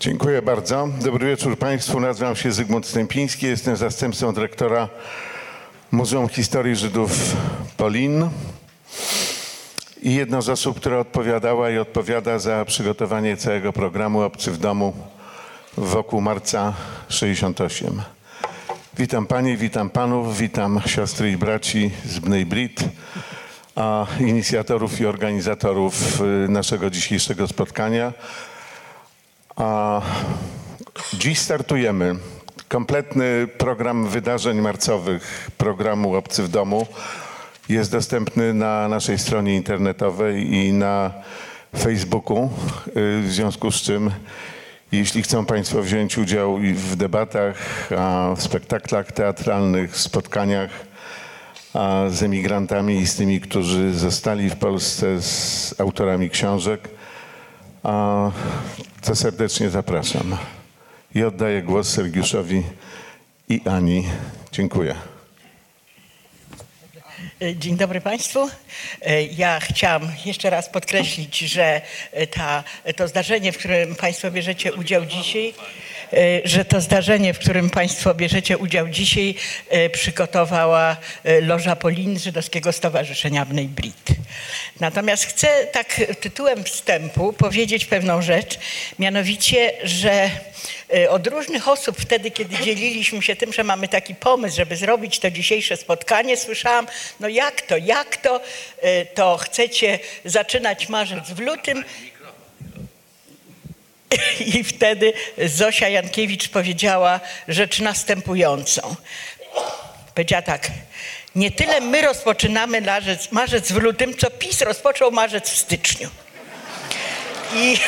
Dziękuję bardzo. Dobry wieczór Państwu. Nazywam się Zygmunt Stępiński. Jestem zastępcą dyrektora Muzeum Historii Żydów Polin i jedną z osób, która odpowiadała i odpowiada za przygotowanie całego programu Obcy w domu wokół marca 68. Witam Panie, witam Panów, witam siostry i braci z Bnej Brit, a inicjatorów i organizatorów y, naszego dzisiejszego spotkania. A dziś startujemy kompletny program wydarzeń marcowych programu Obcy w domu. Jest dostępny na naszej stronie internetowej i na Facebooku, y, w związku z czym jeśli chcą Państwo wziąć udział w debatach, w spektaklach teatralnych, spotkaniach z emigrantami i z tymi, którzy zostali w Polsce, z autorami książek, a to serdecznie zapraszam. I oddaję głos Sergiuszowi i Ani. Dziękuję. Dzień dobry Państwu. Ja chciałam jeszcze raz podkreślić, że ta, to zdarzenie, w którym Państwo bierzecie udział dzisiaj, że to zdarzenie, w którym Państwo bierzecie udział dzisiaj, przygotowała Loża Polin Żydowskiego Stowarzyszenia Bnej Brit. Natomiast chcę tak tytułem wstępu powiedzieć pewną rzecz, mianowicie, że od różnych osób wtedy, kiedy dzieliliśmy się tym, że mamy taki pomysł, żeby zrobić to dzisiejsze spotkanie, słyszałam, no jak to, jak to, to chcecie zaczynać marzec w lutym. I wtedy Zosia Jankiewicz powiedziała rzecz następującą. Powiedziała tak, nie tyle my rozpoczynamy marzec, marzec w lutym, co PiS rozpoczął marzec w styczniu. I...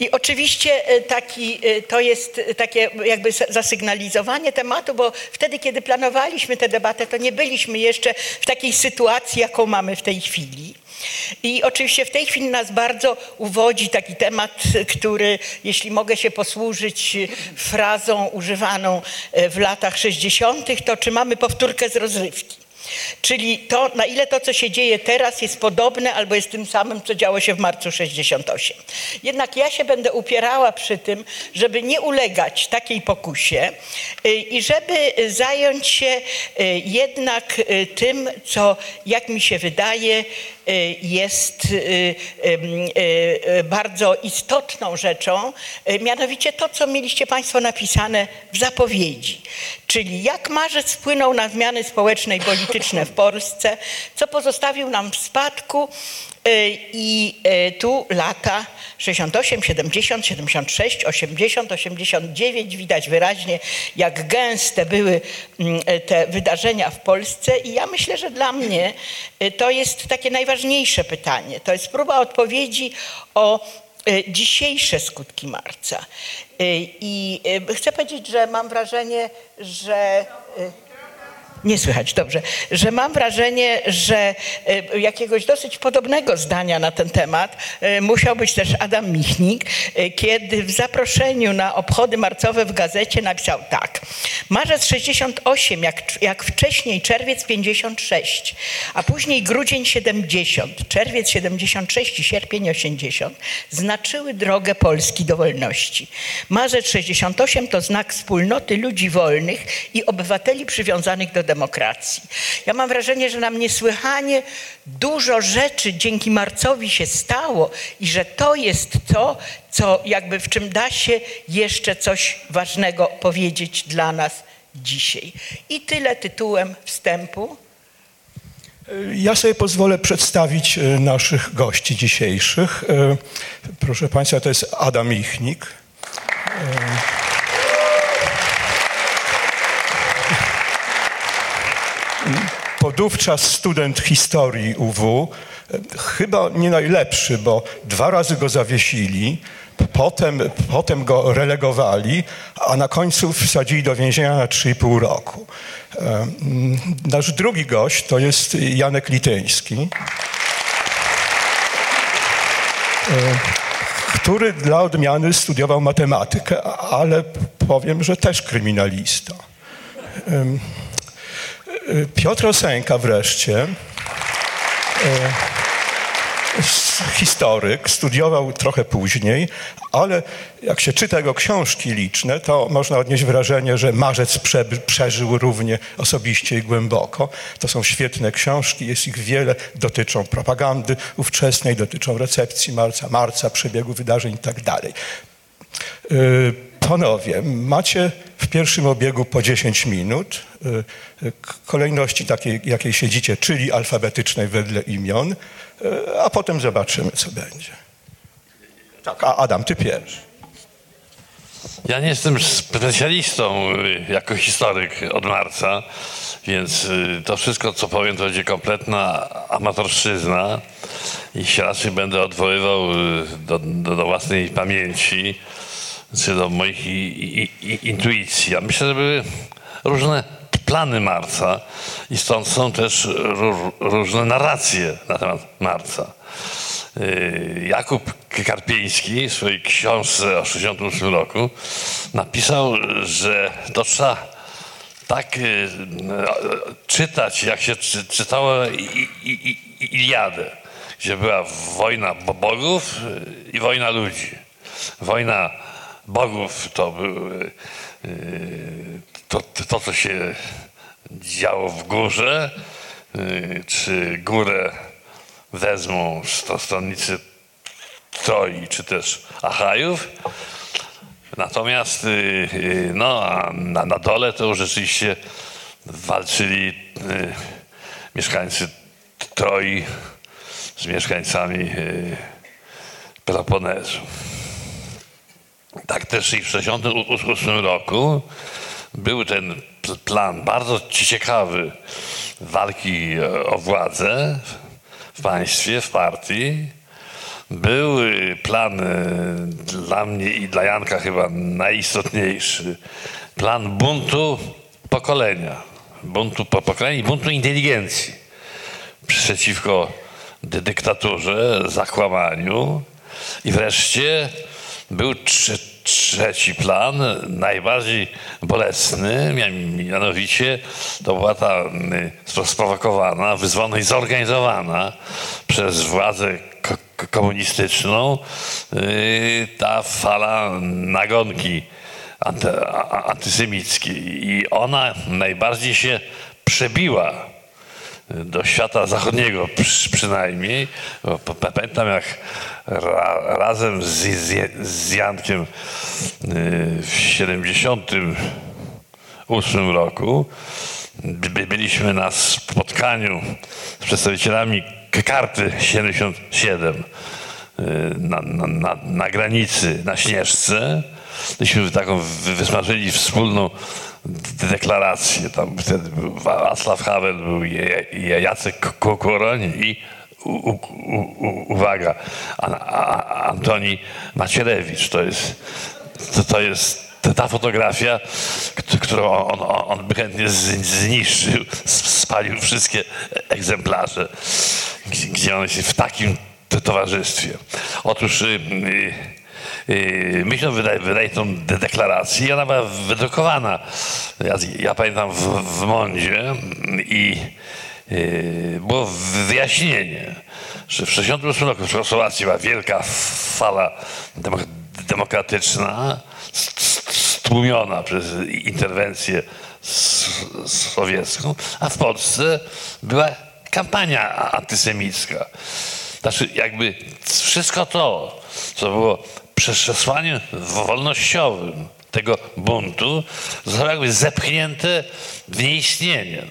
I oczywiście taki, to jest takie jakby zasygnalizowanie tematu, bo wtedy, kiedy planowaliśmy tę debatę, to nie byliśmy jeszcze w takiej sytuacji, jaką mamy w tej chwili. I oczywiście w tej chwili nas bardzo uwodzi taki temat, który, jeśli mogę się posłużyć frazą używaną w latach 60., to czy mamy powtórkę z rozrywki. Czyli to, na ile to, co się dzieje teraz, jest podobne albo jest tym samym, co działo się w marcu 68. Jednak ja się będę upierała przy tym, żeby nie ulegać takiej pokusie i żeby zająć się jednak tym, co, jak mi się wydaje, jest bardzo istotną rzeczą, mianowicie to, co mieliście Państwo napisane w zapowiedzi. Czyli jak marzec wpłynął na zmiany społeczne i polityczne w Polsce, co pozostawił nam w spadku i tu lata 68, 70, 76, 80, 89 widać wyraźnie, jak gęste były te wydarzenia w Polsce i ja myślę, że dla mnie to jest takie najważniejsze pytanie. To jest próba odpowiedzi o dzisiejsze skutki marca. I chcę powiedzieć, że mam wrażenie, że nie słychać, dobrze. Że mam wrażenie, że jakiegoś dosyć podobnego zdania na ten temat musiał być też Adam Michnik, kiedy w zaproszeniu na obchody marcowe w gazecie napisał tak. Marzec 68, jak, jak wcześniej czerwiec 56, a później grudzień 70, czerwiec 76 i sierpień 80 znaczyły drogę Polski do wolności. Marzec 68 to znak wspólnoty ludzi wolnych i obywateli przywiązanych do demokracji. Ja mam wrażenie, że nam niesłychanie dużo rzeczy dzięki marcowi się stało i że to jest to, co jakby w czym da się jeszcze coś ważnego powiedzieć dla nas dzisiaj. I tyle tytułem wstępu. Ja sobie pozwolę przedstawić naszych gości dzisiejszych. Proszę Państwa, to jest Adam Michnik. Podówczas student historii UW, chyba nie najlepszy, bo dwa razy go zawiesili, potem, potem go relegowali, a na końcu wsadzili do więzienia na 3,5 roku. Nasz drugi gość to jest Janek Lityński, który dla odmiany studiował matematykę, ale powiem, że też kryminalista. Piotr Osenka wreszcie z historyk, studiował trochę później, ale jak się czyta jego książki liczne, to można odnieść wrażenie, że Marzec prze, przeżył równie osobiście i głęboko. To są świetne książki, jest ich wiele, dotyczą propagandy ówczesnej, dotyczą recepcji marca, marca, przebiegu wydarzeń i tak dalej. Y, Panowie, macie w pierwszym obiegu po 10 minut, y, k- kolejności takiej, jakiej siedzicie, czyli alfabetycznej wedle imion, y, a potem zobaczymy, co będzie. Tak, a Adam, ty pierwszy. Ja nie jestem specjalistą y, jako historyk od marca, więc y, to wszystko, co powiem, to będzie kompletna amatorszczyzna i się raczej będę odwoływał y, do, do, do własnej pamięci czy do moich i, i, i, intuicji. Ja myślę, że były różne plany marca i stąd są też ró, różne narracje na temat marca. Y, Jakub Karpieński w swojej książce o 1968 roku napisał, że to trzeba tak y, no, czytać, jak się czy, czytało Iliadę, gdzie była wojna bo- bogów y, i wojna ludzi. Wojna bogów to był y, to, to co się działo w górze, y, czy górę wezmą stronnicy Troi, czy też Achajów. Natomiast y, no, na, na dole to rzeczywiście walczyli mieszkańcy Troi z mieszkańcami Peloponezu. Tak też i w 1968 roku był ten pl- plan bardzo ciekawy walki e, o władzę w państwie, w partii. Był y, plan y, dla mnie i dla Janka chyba najistotniejszy. Plan buntu pokolenia. Buntu po- pokolenia i buntu inteligencji przeciwko dy- dyktaturze, zakłamaniu. I wreszcie był trze- trzeci plan, najbardziej bolesny, mia- mianowicie to była ta y, spro- sprowokowana, wyzwana i zorganizowana przez władzę ko- ko- komunistyczną y, ta fala nagonki anty- antysemickiej. I ona najbardziej się przebiła do świata zachodniego przy, przynajmniej. Pamiętam jak ra, razem z, z, Jankiem y, w 78 roku by, byliśmy na spotkaniu z przedstawicielami karty 77 y, na, na, na, na granicy, na Śnieżce. Myśmy taką wy- wysmażyli wspólną de- deklarację. Tam wtedy był Václav Havel, był Jacek Kukuroń i u, u, u, uwaga, Antoni Macierewicz. To jest, to, to jest ta- fotografia, którą on, on, on chętnie zniszczył, spalił wszystkie egzemplarze, gdzie, on jest w takim to- towarzystwie. Otóż y, y, y, wydali, wydali tą de- deklarację i ona była wydrukowana. Ja, ja pamiętam w, w i y, było wyjaśnienie, że w 1968 roku w Czechosłowacji była wielka fala demok- demokratyczna, st- st- stłumiona przez interwencję sowiecką, a w Polsce była kampania antysemicka. Znaczy, jakby wszystko to, co było przesłaniem wolnościowym tego buntu, zostało jakby zepchnięte w nieistnienie.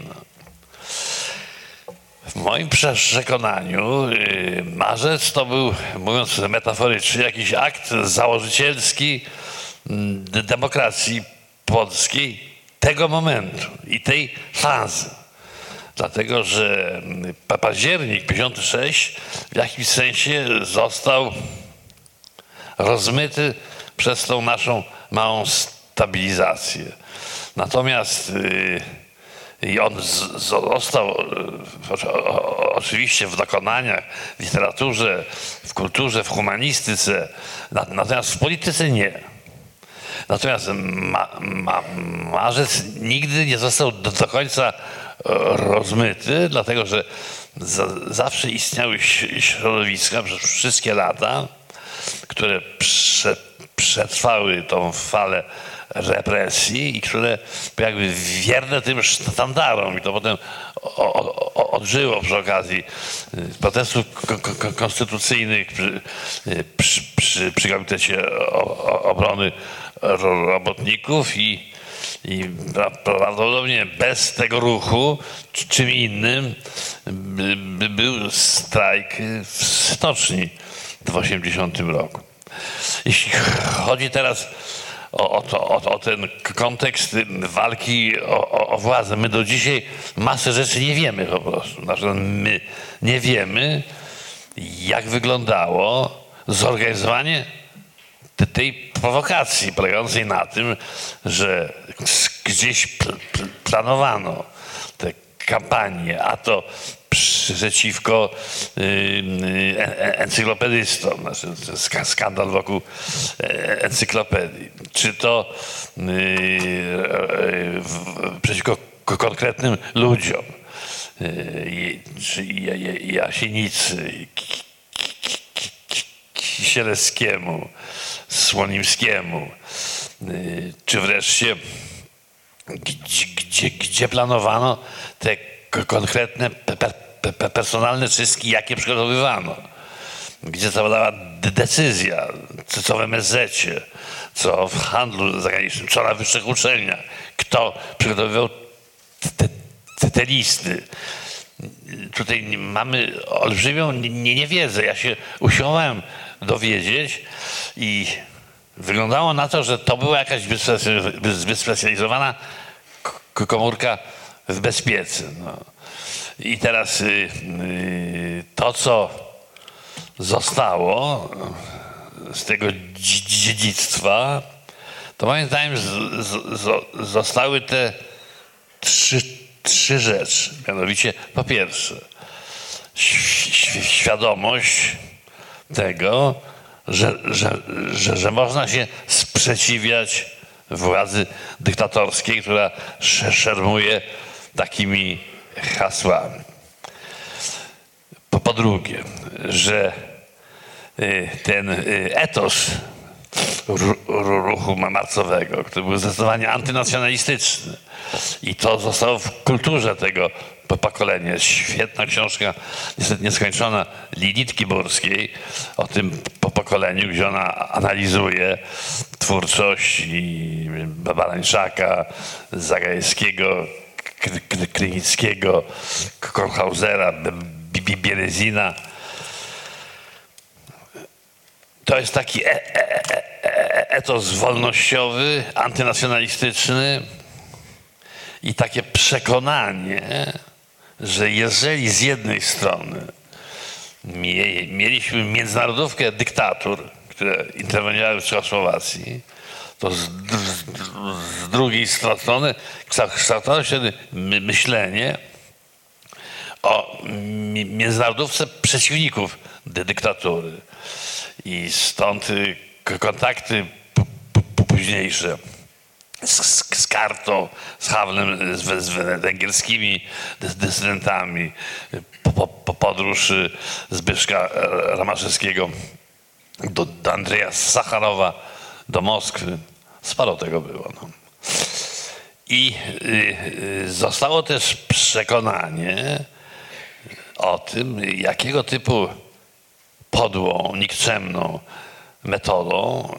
W moim przekonaniu yy, marzec to był, mówiąc metaforycznie, jakiś akt założycielski mm, de- demokracji polskiej tego momentu i tej fazy. Dlatego, że mm, pa- październik 56 w jakimś sensie został rozmyty przez tą naszą małą stabilizację. Natomiast yy, i on został y, oczywiście w dokonaniach, w literaturze, w kulturze, w humanistyce, na- natomiast w polityce nie. Natomiast ma, ma, marzec nigdy nie został do, do końca e, rozmyty, dlatego że za, zawsze istniały środowiska przez wszystkie lata, które prze, przetrwały tą falę represji i które jakby wierne tym sztandarom. I to potem odżyło przy okazji y, protestów ko- ko- ko- konstytucyjnych przy, y, przy, przy, przy Komitecie Obrony Ro- Robotników i, i pra- prawdopodobnie bez tego ruchu, czy- czym innym, by, by był strajk w stoczni w 80 roku. Jeśli chodzi teraz o, o, to, o, o ten kontekst walki o, władzę, my do dzisiaj masę rzeczy nie wiemy po prostu. Znaczy, my nie wiemy, jak wyglądało zorganizowanie te- tej prowokacji polegającej na tym, że gdzieś pl- pl- planowano te kampanie, a to przeciwko y, y, encyklopedystom, znaczy skandal wokół e, encyklopedii, czy to y, przeciwko konkretnym ludziom, czy Ja- Ja- Jasienicy, Kisielewskiemu, Słonimskiemu, czy wreszcie gdzie, gdzie, gdzie planowano te konkretne pe, pe, pe, personalne czystki, jakie przygotowywano. Gdzie zapadała de- decyzja, co, co w MSZ, co w handlu zagranicznym, co na wyższych uczelniach, kto przygotowywał te, te, te listy. Tutaj mamy olbrzymią nie- niewiedzę. Ja się usiłowałem dowiedzieć i wyglądało na to, że to była jakaś wyspe- wyspecjalizowana komórka w bezpiece. No. I teraz y, y, to, co zostało z tego dzi- dziedzictwa, to moim zdaniem z, z, z, zostały te trzy, trzy rzeczy. Mianowicie, po pierwsze, świadomość tego, że, że, że, że można się sprzeciwiać władzy dyktatorskiej, która sze- szermuje takimi hasłami. Po, po drugie, że y, ten y, etos ru- ru- ruchu marcowego, który był zdecydowanie antynacjonalistyczny. I to zostało w kulturze tego po- pokolenia. Świetna książka, niestety nieskończona, Liditki Burskiej o tym po pokoleniu, gdzie ona analizuje twórczość i Balańczaka, Zagajewskiego, Krynickiego, Kornhausera, B- B- Bielezina. To jest taki e- e- e- etos wolnościowy, antynacjonalistyczny i takie przekonanie, że jeżeli z jednej strony mie- mieliśmy międzynarodówkę dyktatur, które interweniowały w Czechosłowacji, to z, z, z drugiej strony kształtowało się myślenie o mi- międzynarodówce przeciwników dy- dyktatury. I stąd y, kontakty późniejsze z, z, Kartą, z Hawlem, z, z węgierskimi dys- dysydentami, po, po, po podróż y, Zbyszka e, Ramaszewskiego do, do Andrzeja Sacharowa, do Moskwy. Sporo tego było. No. I y, y, zostało też przekonanie o tym, jakiego typu podłą, nikczemną metodą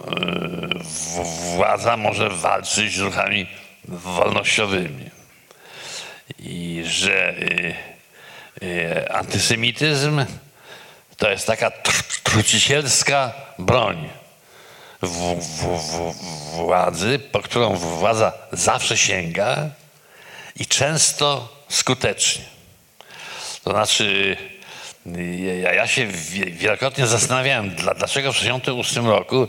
y, władza może walczyć z ruchami wolnościowymi. I że y, y, antysemityzm to jest taka tr- trucicielska broń w, w, w, władzy, po którą władza zawsze sięga i często skutecznie. To znaczy, ja, ja się wie- wielokrotnie zastanawiałem, dla, dlaczego w 1968 roku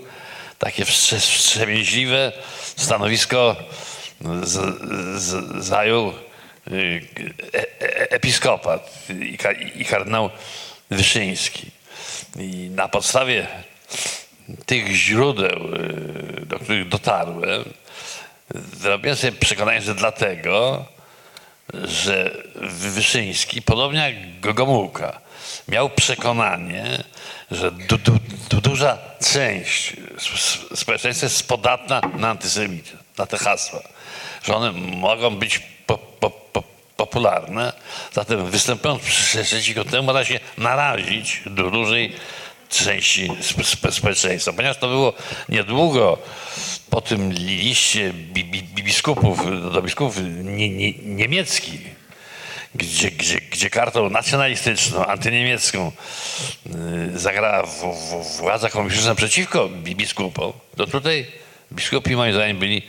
takie wstrze- wstrzemięźliwe stanowisko z, z, zajął y, e, e, episkopat i, i kardynał Wyszyński. I na podstawie tych źródeł, y, do których dotarłem, zrobiłem sobie przekonanie, że dlatego, że Wyszyński, podobnie jak Gogomułka, miał przekonanie, że du, du, du, duża część sp- społeczeństwa jest podatna na antysemityzm, na te hasła, że one mogą być po, po, po, popularne, zatem występując przeciwko temu można się narazić do dużej części sp- sp- społeczeństwa, ponieważ to było niedługo po tym liście bi, bi, bi- biskupów, do biskupów nie, nie, niemieckich, gdzie, gdzie, gdzie kartą nacjonalistyczną, antyniemiecką y, zagrała władza komunistyczna przeciwko bi- biskupom, to tutaj biskupi moim zdaniem byli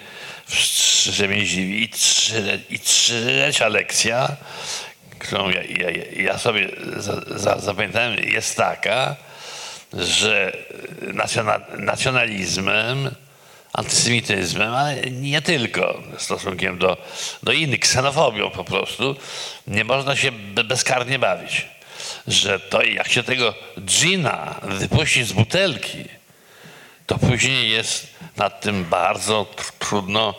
wstrzemięźliwi. I, trze, I trzecia lekcja, którą ja, ja, ja sobie za, za, zapamiętałem, jest taka, że nacjona, nacjonalizmem, antysemityzmem, ale nie tylko stosunkiem do, do innych, ksenofobią po prostu, nie można się be- bezkarnie bawić. Że to jak się tego gina wypuści z butelki, to później jest nad tym bardzo tr- trudno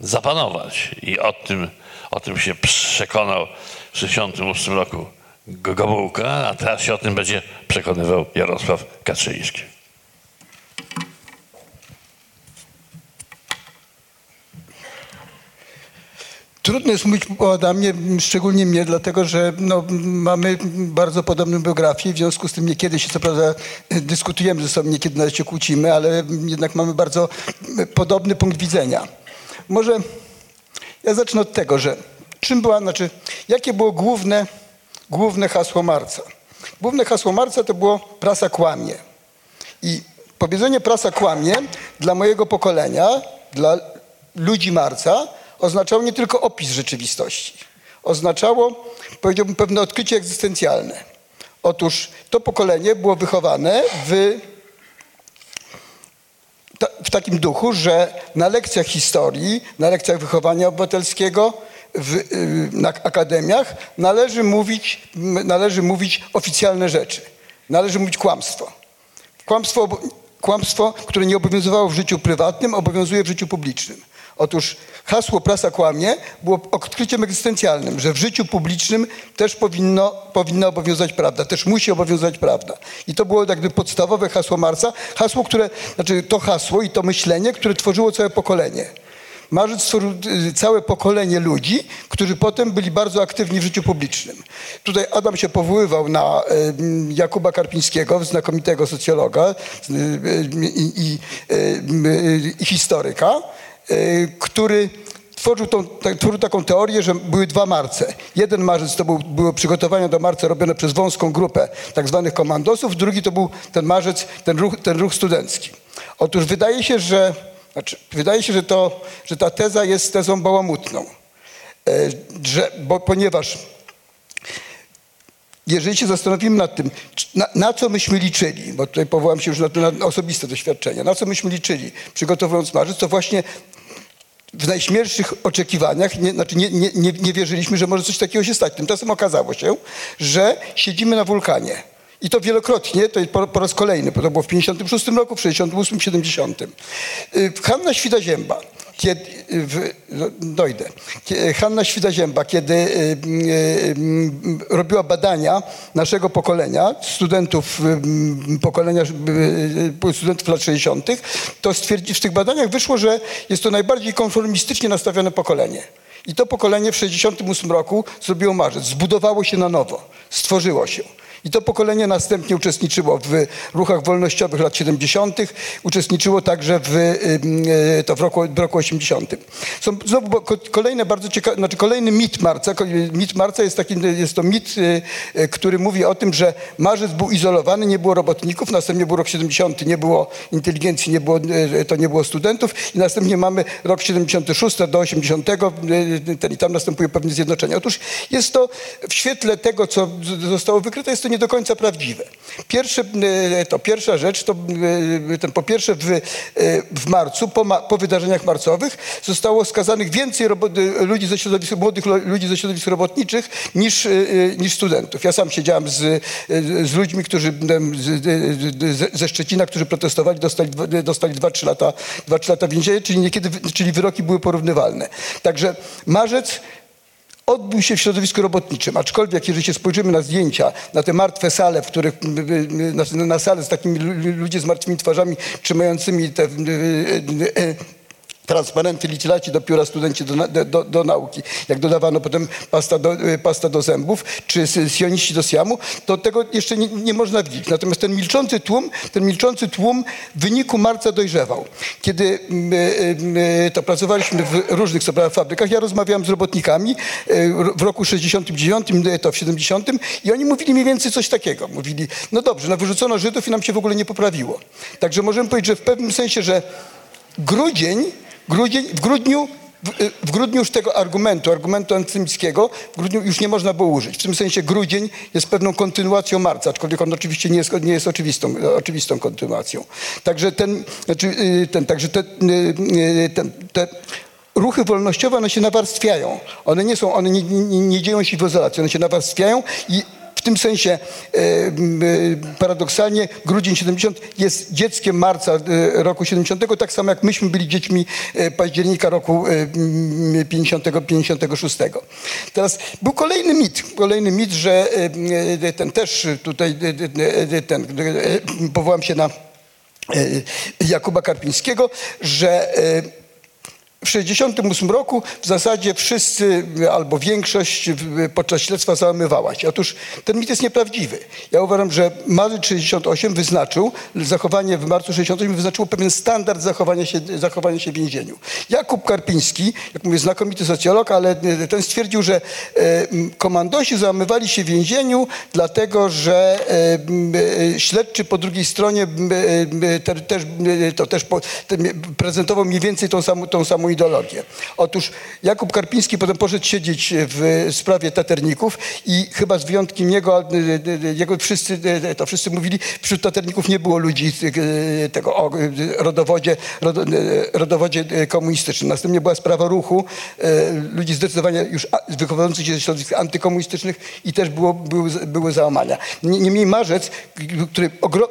zapanować. I o tym, o tym się przekonał w 1968 roku Gomułka, a teraz się o tym będzie przekonywał Jarosław Kaczyński. Trudno jest mówić o Adamie, szczególnie mnie, dlatego że no, mamy bardzo podobną biografię, w związku z tym niekiedy się co prawda dyskutujemy ze sobą, niekiedy nawet się kłócimy, ale jednak mamy bardzo podobny punkt widzenia. Może ja zacznę od tego, że czym była, znaczy, jakie było główne, główne hasło Marca? Główne hasło Marca to było prasa kłamie. I powiedzenie prasa kłamie dla mojego pokolenia, dla ludzi Marca, oznaczało nie tylko opis rzeczywistości. Oznaczało, powiedziałbym, pewne odkrycie egzystencjalne. Otóż to pokolenie było wychowane w, w takim duchu, że na lekcjach historii, na lekcjach wychowania obywatelskiego, w, y, na akademiach należy mówić, należy mówić oficjalne rzeczy. Należy mówić kłamstwo. Kłamstwo, kłamstwo, które nie obowiązywało w życiu prywatnym, obowiązuje w życiu publicznym. Otóż hasło prasa kłamie było odkryciem egzystencjalnym, że w życiu publicznym też powinno, powinna obowiązywać prawda, też musi obowiązywać prawda. I to było jakby podstawowe hasło Marsa, hasło, które, znaczy to hasło i to myślenie, które tworzyło całe pokolenie. Marzec stworzył całe pokolenie ludzi, którzy potem byli bardzo aktywni w życiu publicznym. Tutaj Adam się powoływał na Jakuba Karpińskiego, znakomitego socjologa i, i, i historyka, y, który tworzył, tą, tworzył taką teorię, że były dwa marce. Jeden marzec to był, były przygotowania do marca robione przez wąską grupę tak zwanych komandosów, drugi to był ten marzec, ten ruch, ten ruch studencki. Otóż wydaje się, że znaczy, wydaje się, że, to, że ta teza jest tezą bałamutną, E, że, bo, ponieważ jeżeli się zastanowimy nad tym, na, na co myśmy liczyli, bo tutaj powołam się już na, na osobiste doświadczenia, na co myśmy liczyli przygotowując marzec, to właśnie w najśmielszych oczekiwaniach, nie, znaczy nie, nie, nie wierzyliśmy, że może coś takiego się stać. Tymczasem okazało się, że siedzimy na wulkanie. I to wielokrotnie, to jest po, po raz kolejny, bo to było w 56 roku, w 68, 70. Y, Hanna Świdazięba, kiedy, y, w, no, dojdę, Kie- Hanna Świdazięba, kiedy robiła badania naszego pokolenia, studentów y, pokolenia, studentów lat 60., to stwierdzi, w tych badaniach wyszło, że jest to najbardziej konformistycznie nastawione pokolenie. I to pokolenie w 68 roku zrobiło marzec, zbudowało się na nowo, stworzyło się. I to pokolenie następnie uczestniczyło w ruchach wolnościowych lat 70., uczestniczyło także w, e, to w, roku, w roku 80. Są znowu kolejne bardzo ciekawe, znaczy kolejny mit Marca. Mit Marca jest, taki, jest to mit, y, y, który mówi o tym, że marzec był izolowany, nie było robotników, następnie był rok 70, nie było inteligencji, nie było, y, to nie było studentów i następnie mamy rok 76 do 80, y, ten, i tam następuje pewne zjednoczenie. Otóż jest to w świetle tego, co zostało wykryte, jest to nie do końca prawdziwe. Pierwsze, y, to pierwsza rzecz, to y, ten, po pierwsze w, y, w marcu, po, ma, po wydarzeniach marcowych zostało skazanych więcej ludzi ze środowisk, młodych ludzi ze środowisk robotniczych niż, niż studentów. Ja sam siedziałem z, z ludźmi, którzy z, ze Szczecina, którzy protestowali, dostali, dostali 2-3 lata, 2-3 lata więzienia, czyli niekiedy, czyli wyroki były porównywalne. Także marzec odbył się w środowisku robotniczym, aczkolwiek jeżeli się spojrzymy na zdjęcia, na te martwe sale, w których, na, na sale z takimi lu- ludzie z martwymi twarzami trzymającymi te e, transparenty licylaci do pióra studenci do, na- do, do nauki, jak dodawano potem pasta do, e, pasta do zębów, czy sioniści do siamu, to tego jeszcze nie, nie można widzieć. Natomiast ten milczący tłum, ten milczący tłum w wyniku marca dojrzewał. Kiedy my, my to pracowaliśmy w różnych prawda, fabrykach, ja rozmawiałem z robotnikami e, w roku 69, to w 70 i oni mówili mniej więcej coś takiego. Mówili, no dobrze, no wyrzucono Żydów i nam się w ogóle nie poprawiło. Także możemy powiedzieć, że w pewnym sensie, że grudzień, grudzień w grudniu w, w grudniu już tego argumentu, argumentu antysemickiego, w grudniu już nie można było użyć. W tym sensie grudzień jest pewną kontynuacją marca, aczkolwiek on oczywiście nie jest, nie jest oczywistą, oczywistą kontynuacją. Także ten, znaczy, y, ten, także te, y, y, ten, te ruchy wolnościowe, one się nawarstwiają. One nie są, one nie, nie, nie dzieją się w izolacji, one się nawarstwiają i w tym sensie e, e, paradoksalnie grudzień 70 jest dzieckiem marca e, roku 70, tak samo jak myśmy byli dziećmi października roku e, m, 50, 56. Teraz był kolejny mit, kolejny mit, że ten też tutaj ten, powołam się na Jakuba Karpińskiego, że w 1968 roku w zasadzie wszyscy albo większość podczas śledztwa załamywała się. Otóż ten mit jest nieprawdziwy. Ja uważam, że marzec 68 wyznaczył, zachowanie w marcu 68 wyznaczyło pewien standard zachowania się, zachowania się w więzieniu. Jakub Karpiński, jak mówię, znakomity socjolog, ale ten stwierdził, że e, komandosi załamywali się w więzieniu, dlatego że e, e, śledczy po drugiej stronie e, też, e, to też prezentował mniej więcej tą samą, tą samą ideologię. Otóż Jakub Karpiński potem poszedł siedzieć w sprawie taterników i chyba z wyjątkiem jego, e, e, jego wszyscy, e, to wszyscy mówili, wśród taterników nie było ludzi e, tego o e, rodowodzie, rodo, e, rodowodzie e, komunistycznym. Następnie była sprawa ruchu e, ludzi zdecydowanie już wychowujących się ze środowisk antykomunistycznych i też było, były, były załamania. Nie- Niemniej marzec, który ogrom,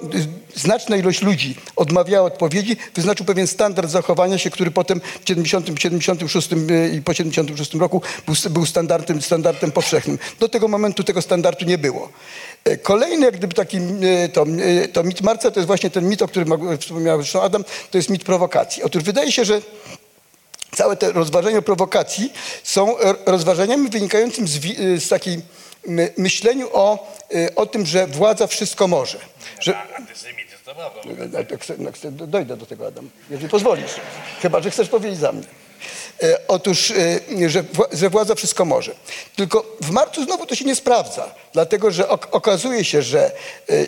znaczna ilość ludzi odmawiała odpowiedzi, wyznaczył pewien standard zachowania się, który potem w 70, 76 i po 76 roku był, był standardem, standardem powszechnym. Do tego momentu tego standardu nie było. E, Kolejny jak gdyby taki e, to, e, to mit marca to jest właśnie ten mit, o którym wspomniał zresztą Adam, to jest mit prowokacji. Otóż wydaje się, że całe te rozważania prowokacji są rozważaniami wynikającymi z, z takiej my, myśleniu o, e, o tym, że władza wszystko może. Że, Antysemityzm to prawda. Chcę- chcę- dojdę do tego, Adam, jeżeli pozwolisz. Chyba, że chcesz powiedzieć za mnie. E, otóż, e, że, wła- że władza wszystko może. Tylko w marcu znowu to się nie sprawdza, dlatego że ok- okazuje się, że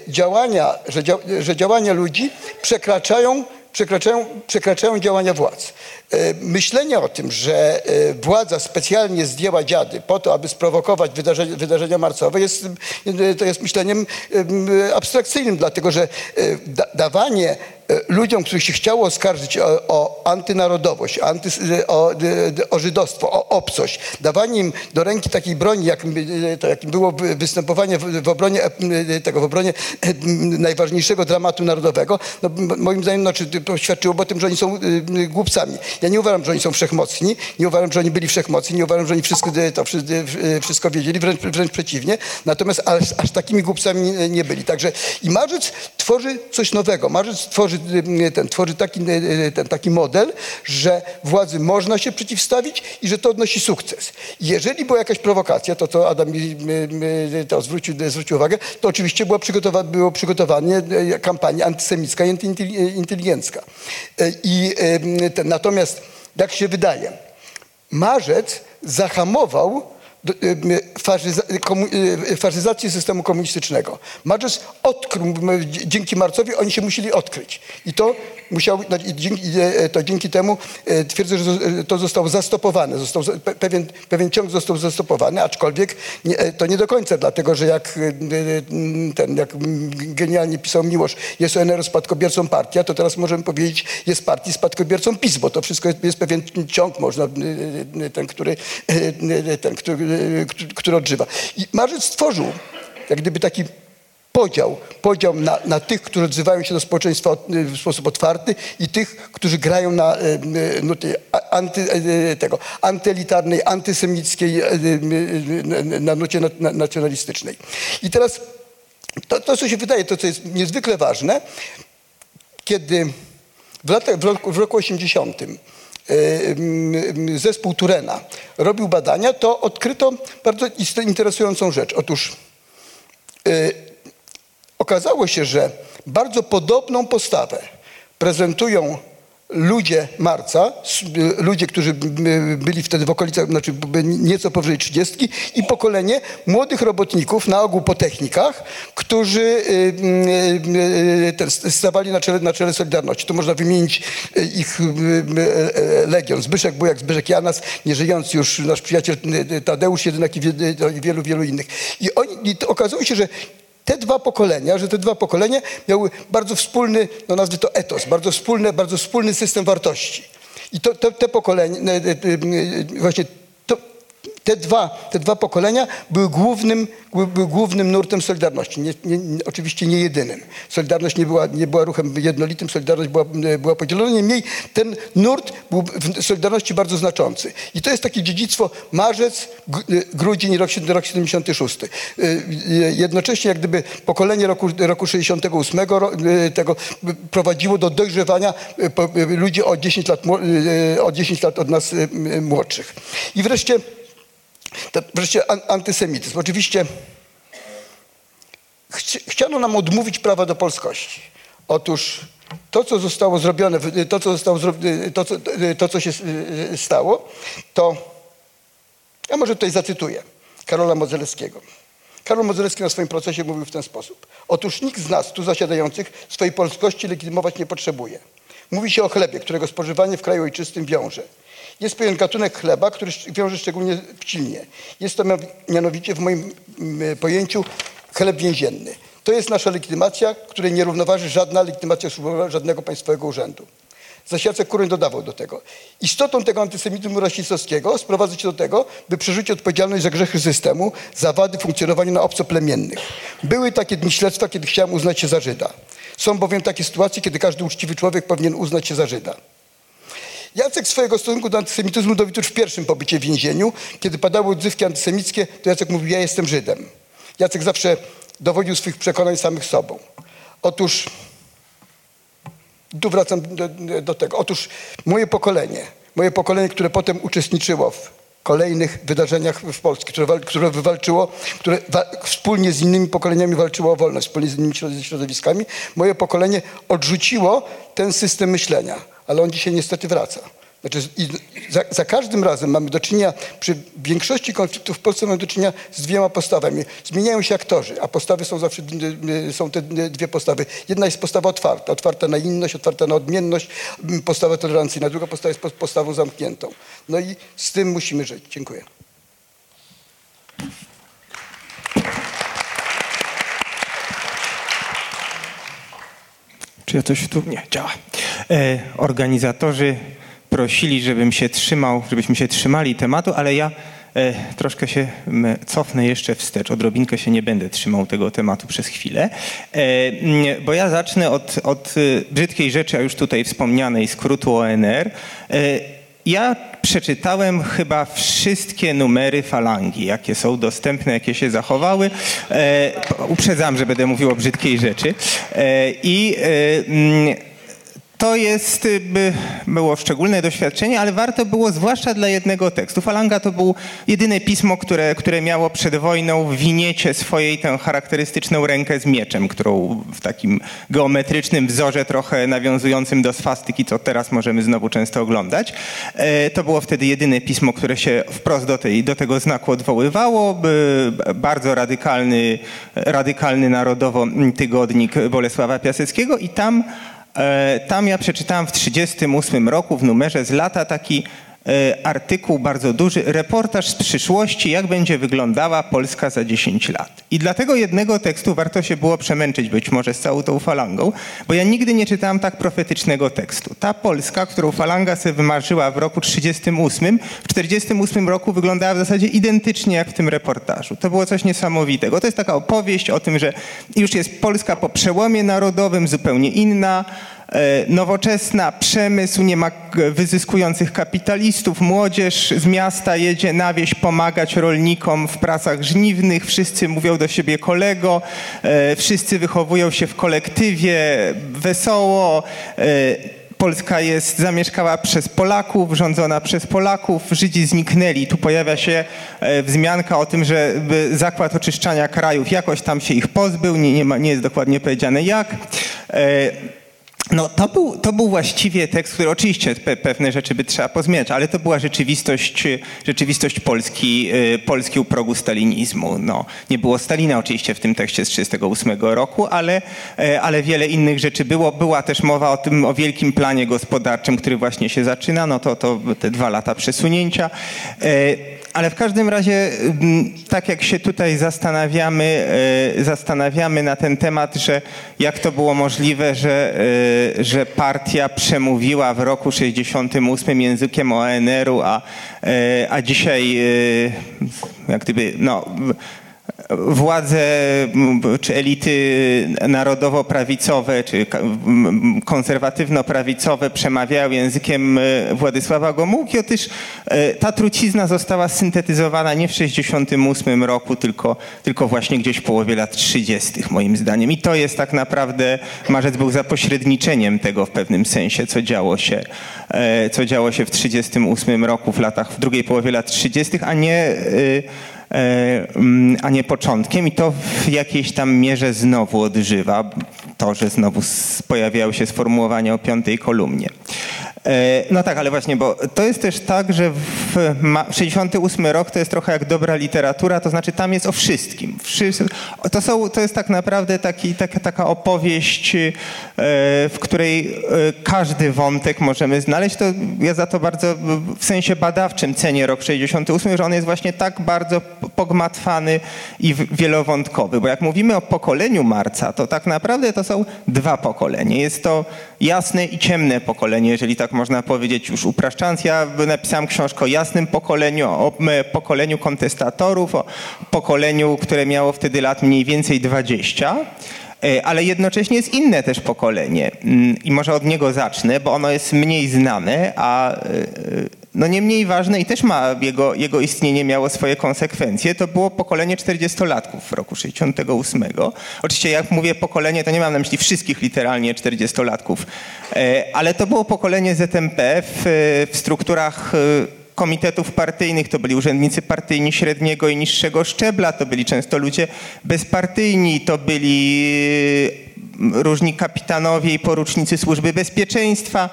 działania, że, dzia, że działania ludzi przekraczają, przekraczają, przekraczają działania władz. E, Myślenie o tym, że e, władza specjalnie zdjęła dziady po to, aby sprowokować wydarzenia, wydarzenia marcowe, jest, e, to jest myśleniem em, abstrakcyjnym, dlatego że da, dawanie ludziom, których się chciało oskarżyć o, o antynarodowość, anty, o, o żydostwo, o obcość, dawanie im do ręki takiej broni, jakim, jakim było wy- występowanie w, w obronie e, tego, w obronie e, najważniejszego dramatu narodowego, no, moim zdaniem znaczy, to świadczyłoby o tym, że oni są głupcami. Ja nie uważam, że oni są wszechmocni, nie uważam, że oni byli wszechmocni, nie uważam, że oni wszystko, e, to wszy- e, wszystko wiedzieli, wręcz, wręcz przeciwnie. Natomiast aż, aż takimi głupcami nie, byli. Także i marzec tworzy coś nowego. Marzec tworzy, ten, tworzy taki, y, ten, taki model, że władzy można się przeciwstawić i że to odnosi sukces. Jeżeli była jakaś prowokacja, to co Adam mi, to zwrócił, zwrócił uwagę, to oczywiście przygotowa, było przygotowanie kampanii antysemicka i antyinteligencka. E, I natomiast, jak się wydaje, marzec zahamował do- em, faszyza- komu- e, faszyzację systemu komunistycznego. Marzec odkrył, dzięki marcowi oni się musieli odkryć. I to musiał, no, e, to dzięki temu e, twierdzę, że e, to zostało zastopowane. Został, pewien, pewien ciąg został zastopowany, aczkolwiek nie, to nie do końca, dlatego że jak ten, jak genialnie pisał Miłosz, jest ONR spadkobiercą partii, a to teraz możemy powiedzieć, jest partii spadkobiercą PiS, bo to wszystko jest, jest pewien ciąg, można, ten, który, ten, który, e, który- który odżywa. I Marzec stworzył jak gdyby taki podział, podział na, na tych, którzy odzywają się do społeczeństwa od- w sposób otwarty i tych, którzy grają na nuty a- anty, tego, antyelitarnej, antysemickiej, na nucie na- na- nacjonalistycznej. I teraz to, to, co się wydaje, to co jest niezwykle ważne, kiedy w, latach, w, roku, w roku 80 y, mm, zespół Turena robił badania, to odkryto bardzo interesującą rzecz. Otóż y, okazało się, że bardzo podobną postawę prezentują ludzie marca, y, ludzie, którzy byli wtedy w okolicach, znaczy nieco powyżej 30 i pokolenie młodych robotników, na ogół po technikach, którzy y, y, stawali na czele, na czele Solidarności. Tu można wymienić ich legion. Zbyszek Bujak, Zbyszek Janas, nieżyjący już nasz przyjaciel Tadeusz Jedynak i wie- i wielu, wielu innych. I, oni, i okazało się, że te dwa pokolenia, że te dwa pokolenia miały bardzo wspólny, no nazwy to etos, bardzo wspólny, bardzo wspólny system wartości. I to, to, te pokolenia, e, e, e, właśnie te, dwa, te dwa pokolenia były głównym, były, głównym nurtem Solidarności. Nie, nie, oczywiście nie jedynym. Solidarność nie była, nie była ruchem jednolitym, Solidarność była, była podzielona. Niemniej ten nurt był w Solidarności bardzo znaczący. I to jest takie dziedzictwo marzec, e, grudzień, rok, rok 76. E, e, Jednocześnie jak gdyby pokolenie roku, roku 68 ro- e, tego prowadziło do dojrzewania ludzi o 10 lat, o 10 lat od nas młodszych. I wreszcie to wreszcie an- antysemityzm. Oczywiście chci- chciano nam odmówić prawa do polskości. Otóż to, co zostało zrobione, to, co, zostało, to, co, to, co się stało, to ja może tutaj zacytuję Karola Modzelewskiego. Karol Modzelewski na swoim procesie mówił w ten sposób. Otóż nikt z nas tu zasiadających swojej polskości legitymować nie potrzebuje. Mówi się o chlebie, którego spożywanie w kraju ojczystym wiąże. Jest pewien gatunek chleba, który wiąże szczególnie silnie. Jest to mianowi- mianowicie w moim mm, pojęciu chleb więzienny. To jest nasza legitymacja, której nie równoważy żadna legitymacja służbowa żadnego państwowego urzędu. Zaś Jacek dodawał do tego. Istotą tego antysemityzmu rasistowskiego sprowadza się do tego, by przerzucić odpowiedzialność za grzechy systemu, za wady funkcjonowania na obcoplemiennych. Były takie dni śledztwa, kiedy chciałem uznać się za Żyda. Są bowiem takie sytuacje, kiedy każdy uczciwy człowiek powinien uznać się za Żyda. Jacek swojego stosunku do antysemityzmu dowiódł w pierwszym pobycie w więzieniu. Kiedy padały odzywki antysemickie, to Jacek mówił, ja jestem Żydem. Jacek zawsze dowodził swoich przekonań samych sobą. Otóż tu wracam do, do tego. Otóż moje pokolenie, moje pokolenie, które potem uczestniczyło w kolejnych wydarzeniach w Polsce, które, które wywalczyło, które wa- wspólnie z innymi pokoleniami walczyło o wolność, wspólnie z innymi środ- środowiskami, moje pokolenie odrzuciło ten system myślenia, ale on dzisiaj niestety wraca. Znaczy, za, za każdym razem mamy do czynienia, przy większości konfliktów w Polsce mamy do czynienia z dwiema postawami. Zmieniają się aktorzy, a postawy są zawsze, są te dwie postawy. Jedna jest postawa otwarta, otwarta na inność, otwarta na odmienność, postawa tolerancyjna. Druga postawa jest po- postawą zamkniętą. No i z tym musimy żyć. Dziękuję. Czy ja coś tu nie działa? E, organizatorzy prosili, żebym się trzymał, żebyśmy się trzymali tematu, ale ja e, troszkę się cofnę jeszcze wstecz. Odrobinkę się nie będę trzymał tego tematu przez chwilę, e, bo ja zacznę od, od e, brzydkiej rzeczy, a już tutaj wspomnianej skrótu ONR. E, ja przeczytałem chyba wszystkie numery falangi, jakie są dostępne, jakie się zachowały. E, uprzedzam, że będę mówił o brzydkiej rzeczy. E, I e, mm, to jest, y, by, było szczególne doświadczenie, ale warto było zwłaszcza dla jednego tekstu. Falanga to był jedyne pismo, które, które miało przed wojną w winiecie swojej tę charakterystyczną rękę z mieczem, którą w takim geometrycznym wzorze trochę nawiązującym do swastyki, co teraz możemy znowu często oglądać. E, To było wtedy jedyne pismo, które się wprost do, tej, do tego znaku odwoływało. Bardzo radykalny, radykalny narodowo tygodnik Bolesława Piaseckiego i tam Tam ja przeczytałem w 1938 roku w numerze z lata taki e, artykuł bardzo duży, reportaż z przyszłości, jak będzie wyglądała Polska za 10 lat. I dla tego jednego tekstu warto się było przemęczyć być może z całą tą falangą, bo ja nigdy nie czytałem tak profetycznego tekstu. Ta Polska, którą falanga sobie wymarzyła w roku 38, w 48 roku wyglądała w zasadzie identycznie jak w tym reportażu. To było coś niesamowitego. To jest taka opowieść o tym, że już jest Polska po przełomie narodowym, zupełnie inna, e, nowoczesna, przemysł, nie ma wyzyskujących kapitalistów, młodzież z miasta jedzie na wieś pomagać rolnikom w pracach żniwnych, wszyscy mówią do siebie kolego, e, wszyscy wychowują się w kolektywie, wesoło, e, Polska jest zamieszkała przez Polaków, rządzona przez Polaków, Żydzi zniknęli. Tu pojawia się e, wzmianka o tym, że zakład oczyszczania krajów jakoś tam się ich pozbył, nie, nie, ma, nie jest dokładnie powiedziane jak. No, to był, to był właściwie tekst, który oczywiście pe, pewne rzeczy by trzeba pozmieniać, ale to była rzeczywistość, rzeczywistość Polski, y, Polski u progu stalinizmu. No, nie było Stalina oczywiście w tym tekście z 1938 roku, ale, e, ale wiele innych rzeczy było. Była też mowa o tym, o wielkim planie gospodarczym, który właśnie się zaczyna, no to, to te dwa lata przesunięcia. E, ale w każdym razie, mm, tak jak się tutaj zastanawiamy, e, zastanawiamy na ten temat, że jak to było możliwe, że, e, że partia przemówiła w roku 68 językiem ONR-u, a, e, a dzisiaj jak gdyby, no, władze czy elity narodowo-prawicowe, czy konserwatywno-prawicowe przemawiają językiem e, Władysława Gomułki, otóż e, ta trucizna została syntetyzowana nie w 68 roku, tylko, tylko właśnie gdzieś w połowie lat 30. moim zdaniem. I to jest tak naprawdę, Marzec był zapośredniczeniem tego w pewnym sensie, co działo się, e, co działo się w 38 roku, w latach, w drugiej połowie lat 30., a nie a nie początkiem i to w jakiejś tam mierze znowu odżywa to, że znowu pojawiają się sformułowania o piątej kolumnie. E, No tak, ale właśnie, bo to jest też tak, że w ma- 68 rok to jest trochę jak dobra literatura, to znaczy tam jest o wszystkim. To, są, to jest tak naprawdę taki, taka, taka opowieść, e, w której e, każdy wątek możemy znaleźć. To ja za to bardzo w sensie badawczym cenię rok 68, że on jest właśnie tak bardzo pogmatwany i wielowątkowy. Bo jak mówimy o pokoleniu Marca, to tak naprawdę to są dwa pokolenia. Jest to jasne i ciemne pokolenie, jeżeli tak można powiedzieć, już upraszczając. Ja napisałem książkę o jasnym pokoleniu, o m, pokoleniu kontestatorów, o pokoleniu, które miało wtedy lat mniej więcej 20. E, Ale jednocześnie jest inne też pokolenie Mm, i może od niego zacznę, bo ono jest mniej znane, a e, no nie mniej ważne i też ma jego, jego istnienie miało swoje konsekwencje. To było pokolenie 40-latków w roku 68. Oczywiście jak mówię pokolenie, to nie mam na myśli wszystkich literalnie 40-latków, e, ale to było pokolenie ZMP w, w strukturach e, komitetów partyjnych, to byli urzędnicy partyjni średniego i niższego szczebla, to byli często ludzie bezpartyjni, to byli e, różni kapitanowie i porucznicy służby bezpieczeństwa,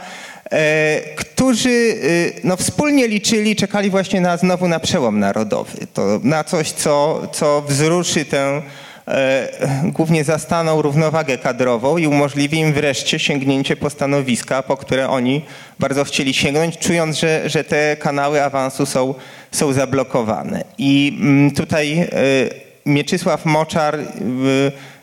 którzy e, no, wspólnie liczyli, czekali właśnie na, znowu na przełom narodowy, to na coś, co, co wzruszy tę e, głównie zastaną równowagę kadrową i umożliwi im wreszcie sięgnięcie po stanowiska, po które oni bardzo chcieli sięgnąć, czując, że, że te kanały awansu są, są zablokowane. I mm, tutaj e, Mieczysław Moczar e,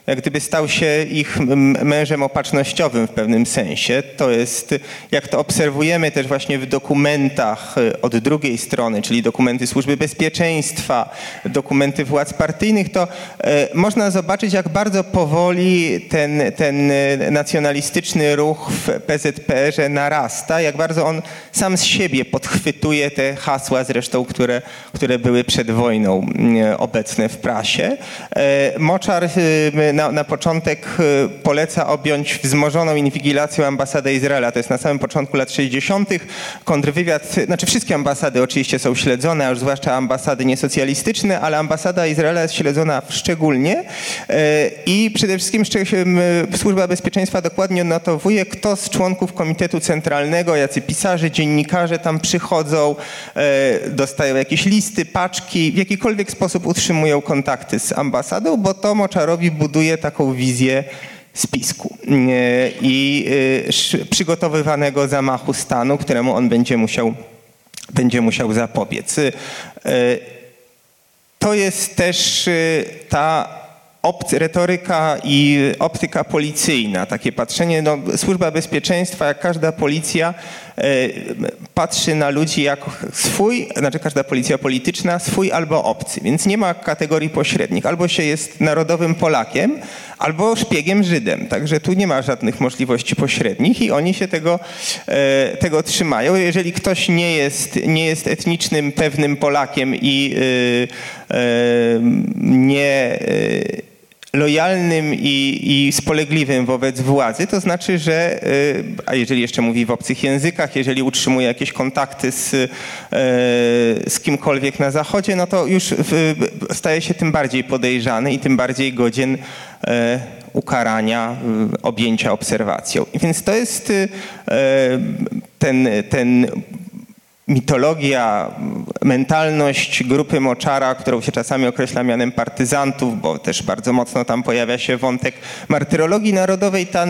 jak gdyby stał się ich mężem opatrznościowym w pewnym sensie. To jest, jak to obserwujemy też właśnie w dokumentach e, od drugiej strony, czyli dokumenty Służby Bezpieczeństwa, dokumenty władz partyjnych, to e, można zobaczyć, jak bardzo powoli ten, ten e, nacjonalistyczny ruch w PZPR-ze narasta, jak bardzo on sam z siebie podchwytuje te hasła zresztą, które, które były przed wojną obecne w prasie. Moczar na, na początek e, poleca objąć wzmożoną inwigilacją ambasadę Izraela. To jest na samym początku lat 60. Kontrwywiad, znaczy wszystkie ambasady oczywiście są śledzone, a już zwłaszcza ambasady niesocjalistyczne, ale ambasada Izraela jest śledzona szczególnie e, i przede wszystkim m, Służba Bezpieczeństwa dokładnie notowuje, kto z członków Komitetu Centralnego, jacy pisarze, dziennikarze tam przychodzą, e, dostają jakieś listy, paczki, w jakikolwiek sposób utrzymują kontakty z ambasadą, bo to Moczarowi buduje taką wizję spisku i sz- przygotowywanego zamachu stanu, któremu on będzie musiał będzie musiał zapobiec. Y, To jest też y, ta opc- retoryka i optyka policyjna, takie patrzenie, no, służba bezpieczeństwa, jak każda policja, e, patrzy na ludzi jak swój, znaczy każda policja polityczna, swój albo obcy, więc nie ma kategorii pośrednich. Albo się jest narodowym Polakiem, albo szpiegiem Żydem. Także tu nie ma żadnych możliwości pośrednich i oni się tego, e, tego trzymają. Jeżeli ktoś nie jest, nie jest etnicznym, pewnym Polakiem i e, nie lojalnym i, i spolegliwym wobec władzy, to znaczy, że, y, a jeżeli jeszcze mówi w obcych językach, jeżeli utrzymuje jakieś kontakty z, y, z kimkolwiek na Zachodzie, no to już staje się tym bardziej podejrzany i tym bardziej godzien y, ukarania, objęcia obserwacją. Więc to jest ten, ten mitologia, mentalność grupy Moczara, którą się czasami określa mianem partyzantów, bo też bardzo mocno tam pojawia się wątek martyrologii narodowej. Ta,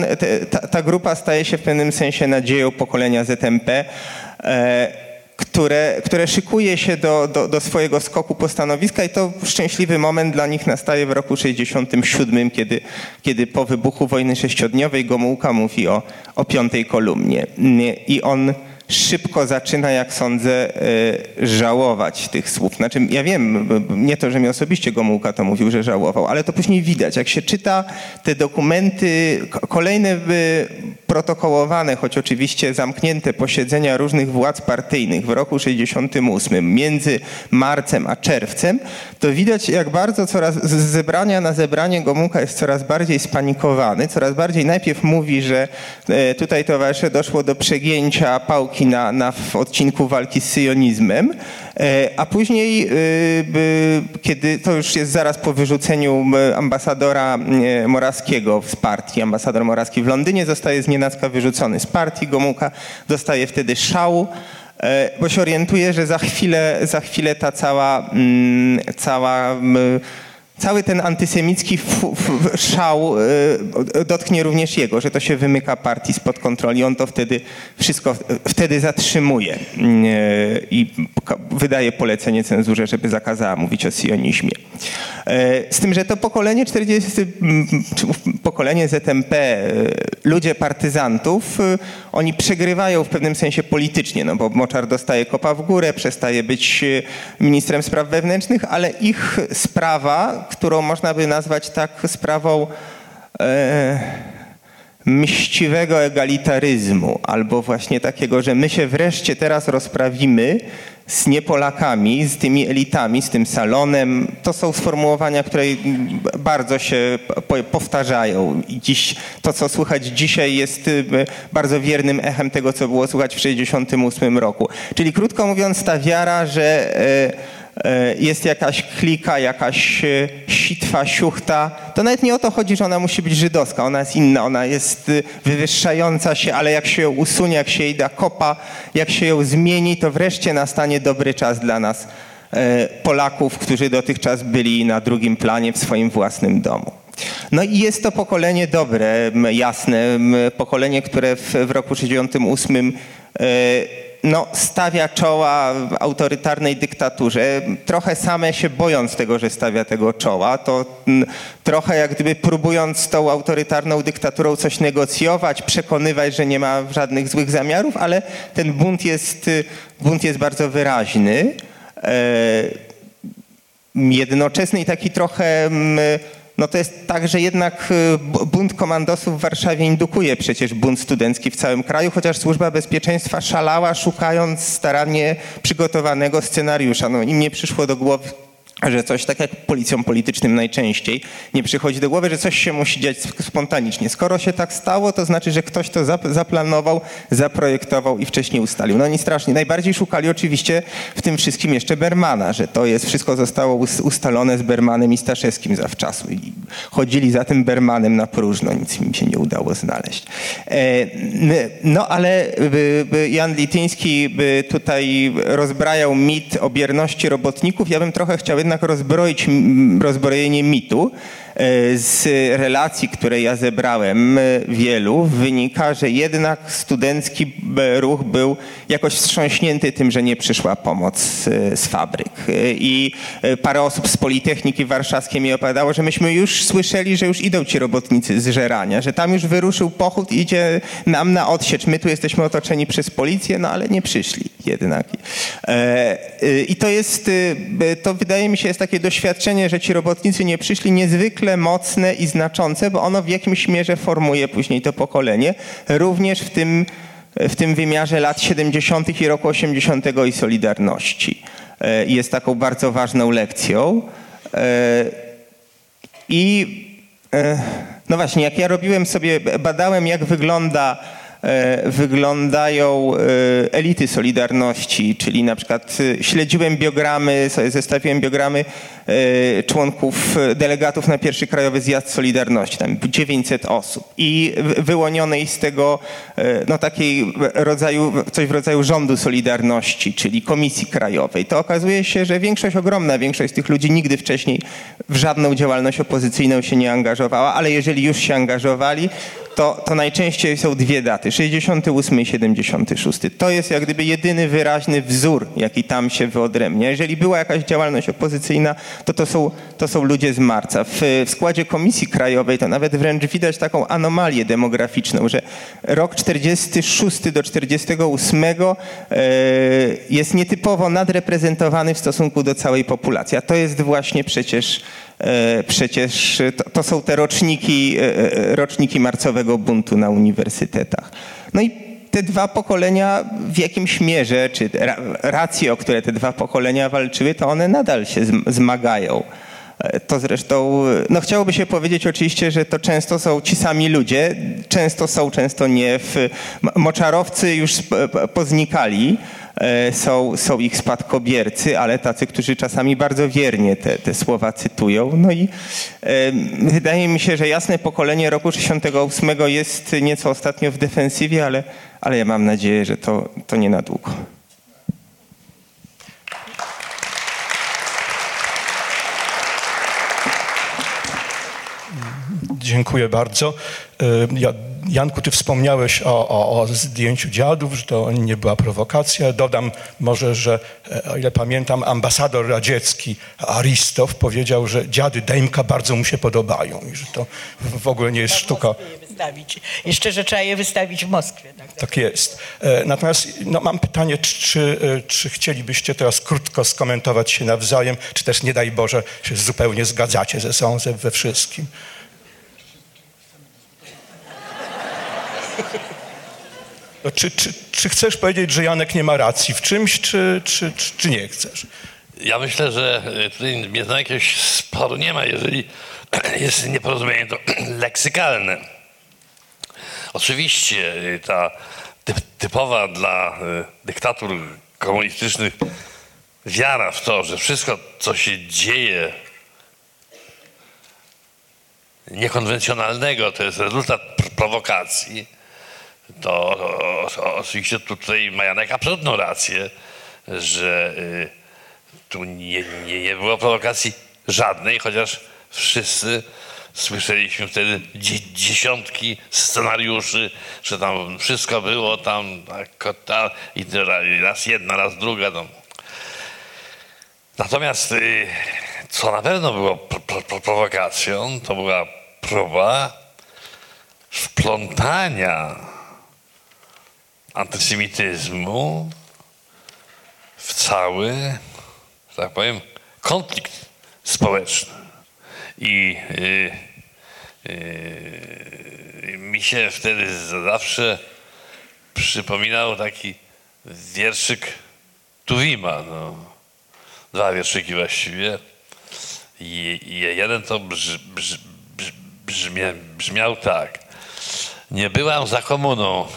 ta, ta grupa staje się w pewnym sensie nadzieją pokolenia ZMP. E, które, które szykuje się do, do, do swojego skoku po stanowiska i to szczęśliwy moment dla nich nastaje w roku 67, kiedy, kiedy po wybuchu wojny sześciodniowej Gomułka mówi o, o piątej kolumnie. I on szybko zaczyna, jak sądzę, e, żałować tych słów. Znaczy, ja wiem, nie to, że mi osobiście Gomułka to mówił, że żałował, ale to później widać. Jak się czyta te dokumenty, ko- kolejne e, protokołowane, choć oczywiście zamknięte posiedzenia różnych władz partyjnych w roku 68, między marcem a czerwcem, to widać, jak bardzo coraz z zebrania na zebranie Gomułka jest coraz bardziej spanikowany, coraz bardziej najpierw mówi, że e, tutaj towarzysze doszło do przegięcia pałki na, na w odcinku walki z syjonizmem, a później, e, kiedy to już jest zaraz po wyrzuceniu m, ambasadora e, Morawskiego z partii, ambasador Morawski w Londynie zostaje z nienacka wyrzucony z partii, Gomułka dostaje wtedy szału, e, bo się orientuje, że za chwilę, za chwilę ta cała, mm, cała cały ten antysemicki szał e, dotknie również jego, że to się wymyka partii spod kontroli. On to wtedy wszystko wtedy zatrzymuje e, i wydaje polecenie cenzurze, żeby zakazała mówić o sionizmie. E, Z tym, że to pokolenie 40, m, czy pokolenie ZMP, e, ludzie partyzantów, e, oni przegrywają w pewnym sensie politycznie, no bo Moczar dostaje kopa w górę, przestaje być ministrem spraw wewnętrznych, ale ich sprawa, którą można by nazwać tak sprawą e, mściwego egalitaryzmu, albo właśnie takiego, że my się wreszcie teraz rozprawimy z niepolakami, z tymi elitami, z tym salonem. To są sformułowania, które bardzo się po- powtarzają. Dziś to, co słychać dzisiaj jest y, bardzo wiernym echem tego, co było słychać w 1968 roku. Czyli krótko mówiąc, ta wiara, że e, jest jakaś klika, jakaś e, sitwa, siuchta, to nawet nie o to chodzi, że ona musi być żydowska, ona jest inna, ona jest y, wywyższająca się, ale jak się ją usunie, jak się jej da kopa, jak się ją zmieni, to wreszcie nastanie dobry czas dla nas, e, Polaków, którzy dotychczas byli na drugim planie w swoim własnym domu. No i jest to pokolenie dobre, jasne, pokolenie, które w, w roku 68 e, no, stawia czoła autorytarnej dyktaturze, trochę same się bojąc tego, że stawia tego czoła, to trochę jak gdyby próbując tą autorytarną dyktaturą coś negocjować, przekonywać, że nie ma żadnych złych zamiarów, ale ten bunt jest, y, bunt jest bardzo wyraźny. E, jednoczesny i taki trochę, mm, no to jest tak, że jednak y, bu- bunt komandosów w Warszawie indukuje przecież bunt studencki w całym kraju, chociaż służba bezpieczeństwa szalała szukając starannie przygotowanego scenariusza. No im nie przyszło do głowy że coś tak jak policjom politycznym najczęściej nie przychodzi do głowy, że coś się musi dziać sp- spontanicznie. Skoro się tak stało, to znaczy, że ktoś to zap- zaplanował, zaprojektował i wcześniej ustalił. No oni strasznie. Najbardziej szukali oczywiście w tym wszystkim jeszcze Bermana, że to jest, wszystko zostało us- ustalone z Bermanem i Staszewskim zawczasu. I chodzili za tym Bermanem na próżno, nic im się nie udało znaleźć. E, no ale Jan Lityński tutaj rozbrajał mit o bierności robotników. Ja bym trochę chciał jednak rozbroić rozbrojenie mitu z relacji, które ja zebrałem, e, wielu, wynika, że jednak studencki e, ruch był jakoś wstrząśnięty tym, że nie przyszła pomoc e, z fabryk. E, I e, parę osób z Politechniki Warszawskiej mi opowiadało, że myśmy już słyszeli, że już idą ci robotnicy z żerania, że tam już wyruszył pochód, idzie nam na odsiecz. My tu jesteśmy otoczeni przez policję, no ale nie przyszli jednak. E, e, I to jest, e, to wydaje mi się jest takie doświadczenie, że ci robotnicy nie przyszli niezwykle mocne i znaczące, bo ono w jakimś mierze formuje później to pokolenie, również w tym, w tym wymiarze lat 70. i roku 80. i Solidarności. E, Jest taką bardzo ważną lekcją. E, I e, no właśnie, jak ja robiłem sobie, badałem jak wygląda, wyglądają e, elity Solidarności, czyli na przykład e, śledziłem biogramy, zestawiłem biogramy e, członków, e, delegatów na pierwszy Krajowy Zjazd Solidarności, tam 900 osób i wy- wyłonionej z tego e, no takiej rodzaju, coś w rodzaju rządu Solidarności, czyli Komisji Krajowej. To okazuje się, że większość, ogromna większość z tych ludzi nigdy wcześniej w żadną działalność opozycyjną się nie angażowała, ale jeżeli już się angażowali, to, to najczęściej są dwie daty, 68 i 76. To jest jak gdyby jedyny wyraźny wzór, jaki tam się wyodrębnia. Jeżeli była jakaś działalność opozycyjna, to to są, to są ludzie z marca. W, w składzie Komisji Krajowej to nawet wręcz widać taką anomalię demograficzną, że rok 46 do 48 e, jest nietypowo nadreprezentowany w stosunku do całej populacji. A to jest właśnie przecież Przecież to, to są te roczniki, e, e, roczniki marcowego buntu na uniwersytetach. No i te dwa pokolenia w jakimś mierze, czy ra- racje, o które te dwa pokolenia walczyły, to one nadal się zm- zmagają. E, To zresztą, no chciałoby się powiedzieć oczywiście, że to często są ci sami ludzie, często są, często nie. W, moczarowcy już poznikali, e, są, są ich spadkobiercy, ale tacy, którzy czasami bardzo wiernie te, te słowa cytują. No i e, wydaje mi się, że jasne pokolenie roku 68 jest nieco ostatnio w defensywie, ale, ale ja mam nadzieję, że to, to nie na długo. Dziękuję bardzo. E, Ja, Janku, ty wspomniałeś o, o, o zdjęciu dziadów, że to nie była prowokacja. Dodam może, że e, o ile pamiętam, ambasador radziecki Aristow powiedział, że dziady Dejmka bardzo mu się podobają i że to w ogóle nie jest sztuka. Moskwie je wystawić. Jeszcze, że trzeba je wystawić w Moskwie. Tak, tak. Tak jest. E, Natomiast no, mam pytanie, czy, czy, e, czy chcielibyście teraz krótko skomentować się nawzajem, czy też nie daj Boże się zupełnie zgadzacie ze sobą we wszystkim? Czy, czy, czy chcesz powiedzieć, że Janek nie ma racji w czymś, czy, czy, czy, nie chcesz? Ja myślę, że y, tutaj nami jakiegoś sporu nie ma, jeżeli jest nieporozumienie to leksykalne. Oczywiście y, ta typ, typowa dla y, dyktatur komunistycznych wiara w to, że wszystko, co się dzieje niekonwencjonalnego, to jest rezultat pr- prowokacji, to, oczywiście tutaj ma Janek absolutną rację, że y, tu nie, nie, nie było prowokacji żadnej, chociaż wszyscy słyszeliśmy wtedy dzie, dziesiątki scenariuszy, że tam wszystko było tam tak, ta, i raz jedna, raz druga. No. Natomiast y, co na pewno było pro, pro, prowokacją, to była próba wplątania antysemityzmu w cały, tak powiem, konflikt społeczny. I y, y, mi się wtedy zawsze przypominał taki wierszyk Tuwima. No. Dwa wierszyki właściwie. I, i jeden to brz, brz, brz, brzmiał tak. Nie byłam za komuną,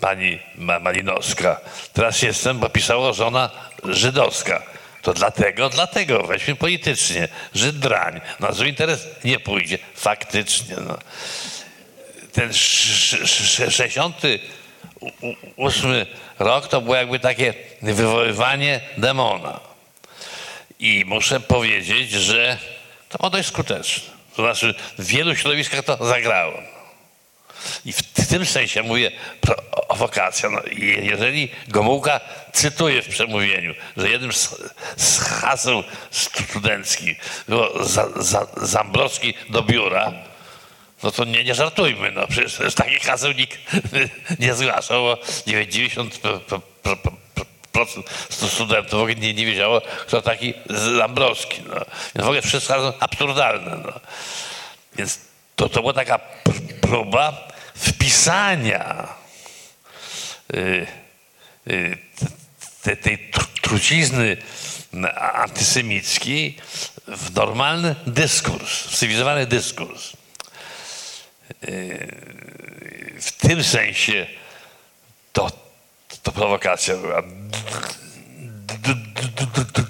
pani Ma- Malinowska. Teraz jestem, bo pisało żona żydowska. To dlatego, dlatego, weźmy politycznie. Żyd drań. Na zły interes nie pójdzie. Faktycznie. No. Ten sz- sz- 68 rok to było jakby takie wywoływanie demona. I muszę powiedzieć, że to było dość skuteczne. To znaczy w wielu środowiskach to zagrało. I w tym sensie mówię prowokacja. No, je- jeżeli Gomułka cytuje w przemówieniu, że jednym z, z haseł studenckich było za, za, Zambrowski do biura, no to nie, nie żartujmy, no przecież takich haseł nikt nie zgłaszał, bo 90 pro- pro- pro- pro- procent studentów w nie, nie wiedziało, kto taki Zambrowski. No. Więc w ogóle wszystko absurdalne. No. Więc to, to była taka próba wpisania y, y, te, tej tr- trucizny antysemickiej w normalny dyskurs, w cywilizowany dyskurs. Y, W tym sensie to, to prowokacja była.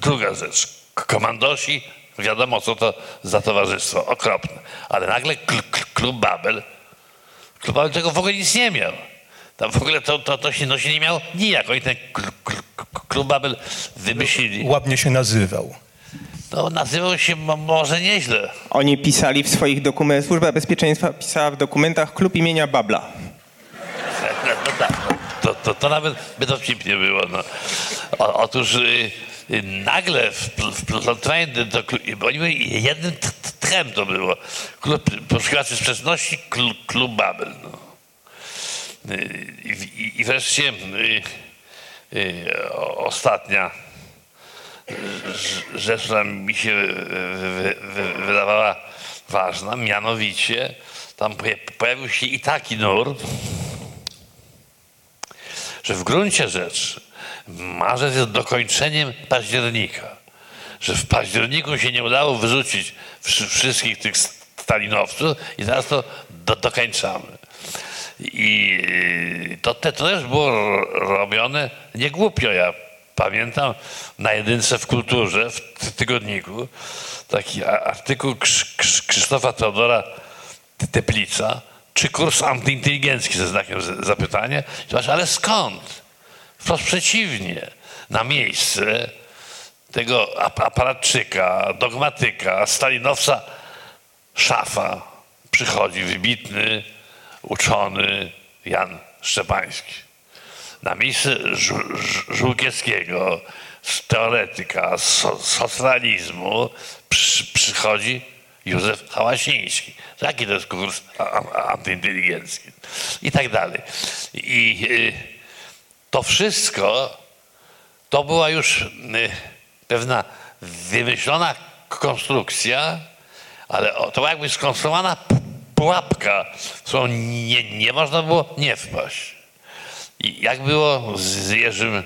Druga rzecz. Komandosi, wiadomo co to za towarzystwo, okropne. Ale nagle kl- kl- klub Babel, klub Babel tego w ogóle nic nie miał. Tam w ogóle to, to, to się no, się nie miało nijak. Oni ten kl- kl- klub Babel wymyślili. Ładnie się nazywał. No, nazywał się mo- może nieźle. Oni pisali w swoich dokumentach, Służba Bezpieczeństwa pisała w dokumentach klub imienia Babla. No tak, no, to, to, to nawet by dowcipnie było. No. O, otóż y, nagle wplątowani do, bo oni byli jednym t- t- tchem to było. Klub Poszukiwaczy Sprzeczności, klub, klub Babel. No. Y, I, i, I wreszcie y, y, ostatnia rz- rzecz, która mi się wy, wy, wydawała ważna, mianowicie tam poja- pojawił się i taki nurt, że w gruncie rzeczy marzec jest dokończeniem października. Że w październiku się nie udało wyrzucić wszy- wszystkich tych stalinowców i teraz to do, dokończamy. I y, to, te, to też było ro- robione nie głupio. Ja pamiętam na jedynce w kulturze, w ty- tygodniku, taki artykuł Krz, Krz, Krzysztofa Teodora Te- Teplica, czy kurs antyinteligencki ze znakiem zapytania. Zobacz, ale skąd? Wprost przeciwnie. Na miejsce tego ap- aparatczyka, dogmatyka, stalinowca szafa przychodzi wybitny, uczony Jan Szczepański. Na miejsce Żółkiewskiego, teoretyka so, przy, przychodzi Józef Hałasiński. Jaki to jest kurs a- a- antyinteligencki? I tak dalej. I y, to wszystko to była już y, pewna wymyślona konstrukcja, ale to była jakby skonstruowana pułapka, w którą nie, nie można było nie wpaść. I jak było z Jerzym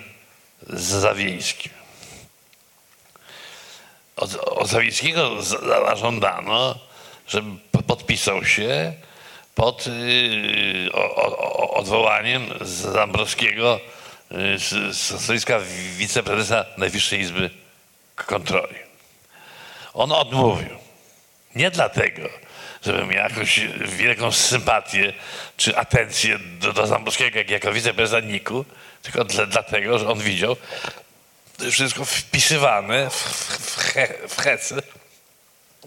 Zawieńskim? Od, od Zawieńskiego za- zażądano, żeby podpisał się pod y, odwołaniem Zambrowskiego y, z, stanowiska wiceprezesa Najwyższej Izby Kontroli. On odmówił. Nie dlatego, żeby miał jakąś wielką sympatię czy atencję do, do Zambrowskiego jak, jako wiceprezesa NIK-u, tylko dla, dlatego, że on widział wszystko wpisywane w, w, w, he, w hece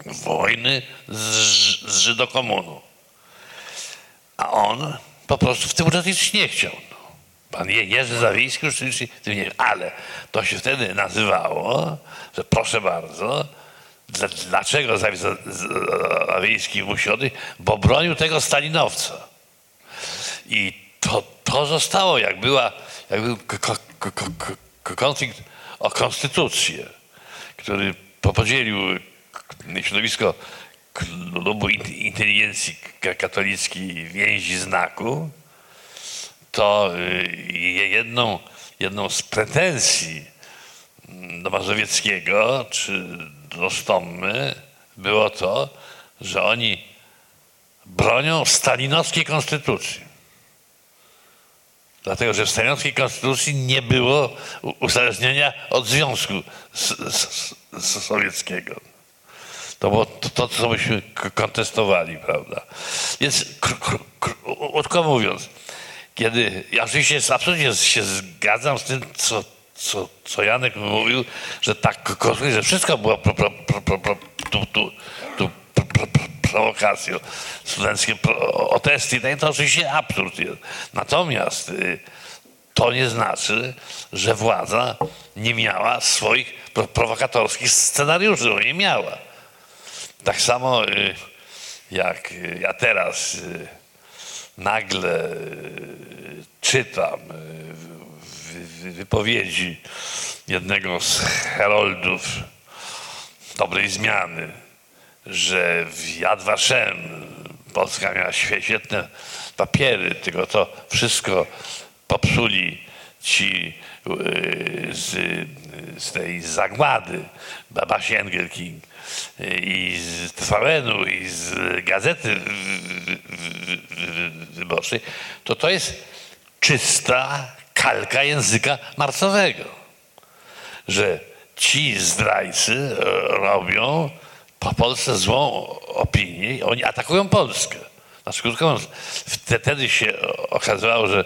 wojny z, z Żydokomuną. A on po prostu w tym uczestniczyć nie chciał. No. Pan Je- Jerzy Zawiejski już w tym nie ale to się wtedy nazywało, że proszę bardzo, dla- dlaczego Zawi- Za- Za- Zawiejski musi odejść? Bo bronił tego stalinowca. I to, to zostało, jak, była, jak był ko- ko- ko- ko- ko- konflikt o konstytucję, który po- podzielił środowisko klubu int- inteligencji ka- katolickiej więzi znaku, to y, je- jedną, jedną z pretensji do Mazowieckiego czy do Stommy było to, że oni bronią stalinowskiej konstytucji. Dlatego, że w stalinowskiej konstytucji nie było uzależnienia od Związku Sowieckiego. To było to, to co myśmy kontestowali, prawda? Więc kr- kr- kr- krótko mówiąc, kiedy ja oczywiście absolutnie się zgadzam z tym, co, co, co Janek mówił, że tak konstruuje, że wszystko było pro, pro, pro, pro, tu, tu, tu, pro, pro, pro, prowokacją, studenckie protesty, no to oczywiście absurd jest. Natomiast y, to nie znaczy, że władza nie miała swoich prowokatorskich scenariuszy, no nie miała. Tak samo y, jak ja teraz nagle czytam wypowiedzi jednego z heroldów dobrej zmiany, że w Yad Vashem Polska miała świetne papiery, tylko to wszystko popsuli ci y, z, z tej zagłady Babasie Engelking i z TVN-u i z Gazety Wyborczej, to to jest czysta kalka języka marcowego, że ci zdrajcy robią po Polsce złą opinię oni atakują Polskę. Znaczy, krótko wtedy się okazało, że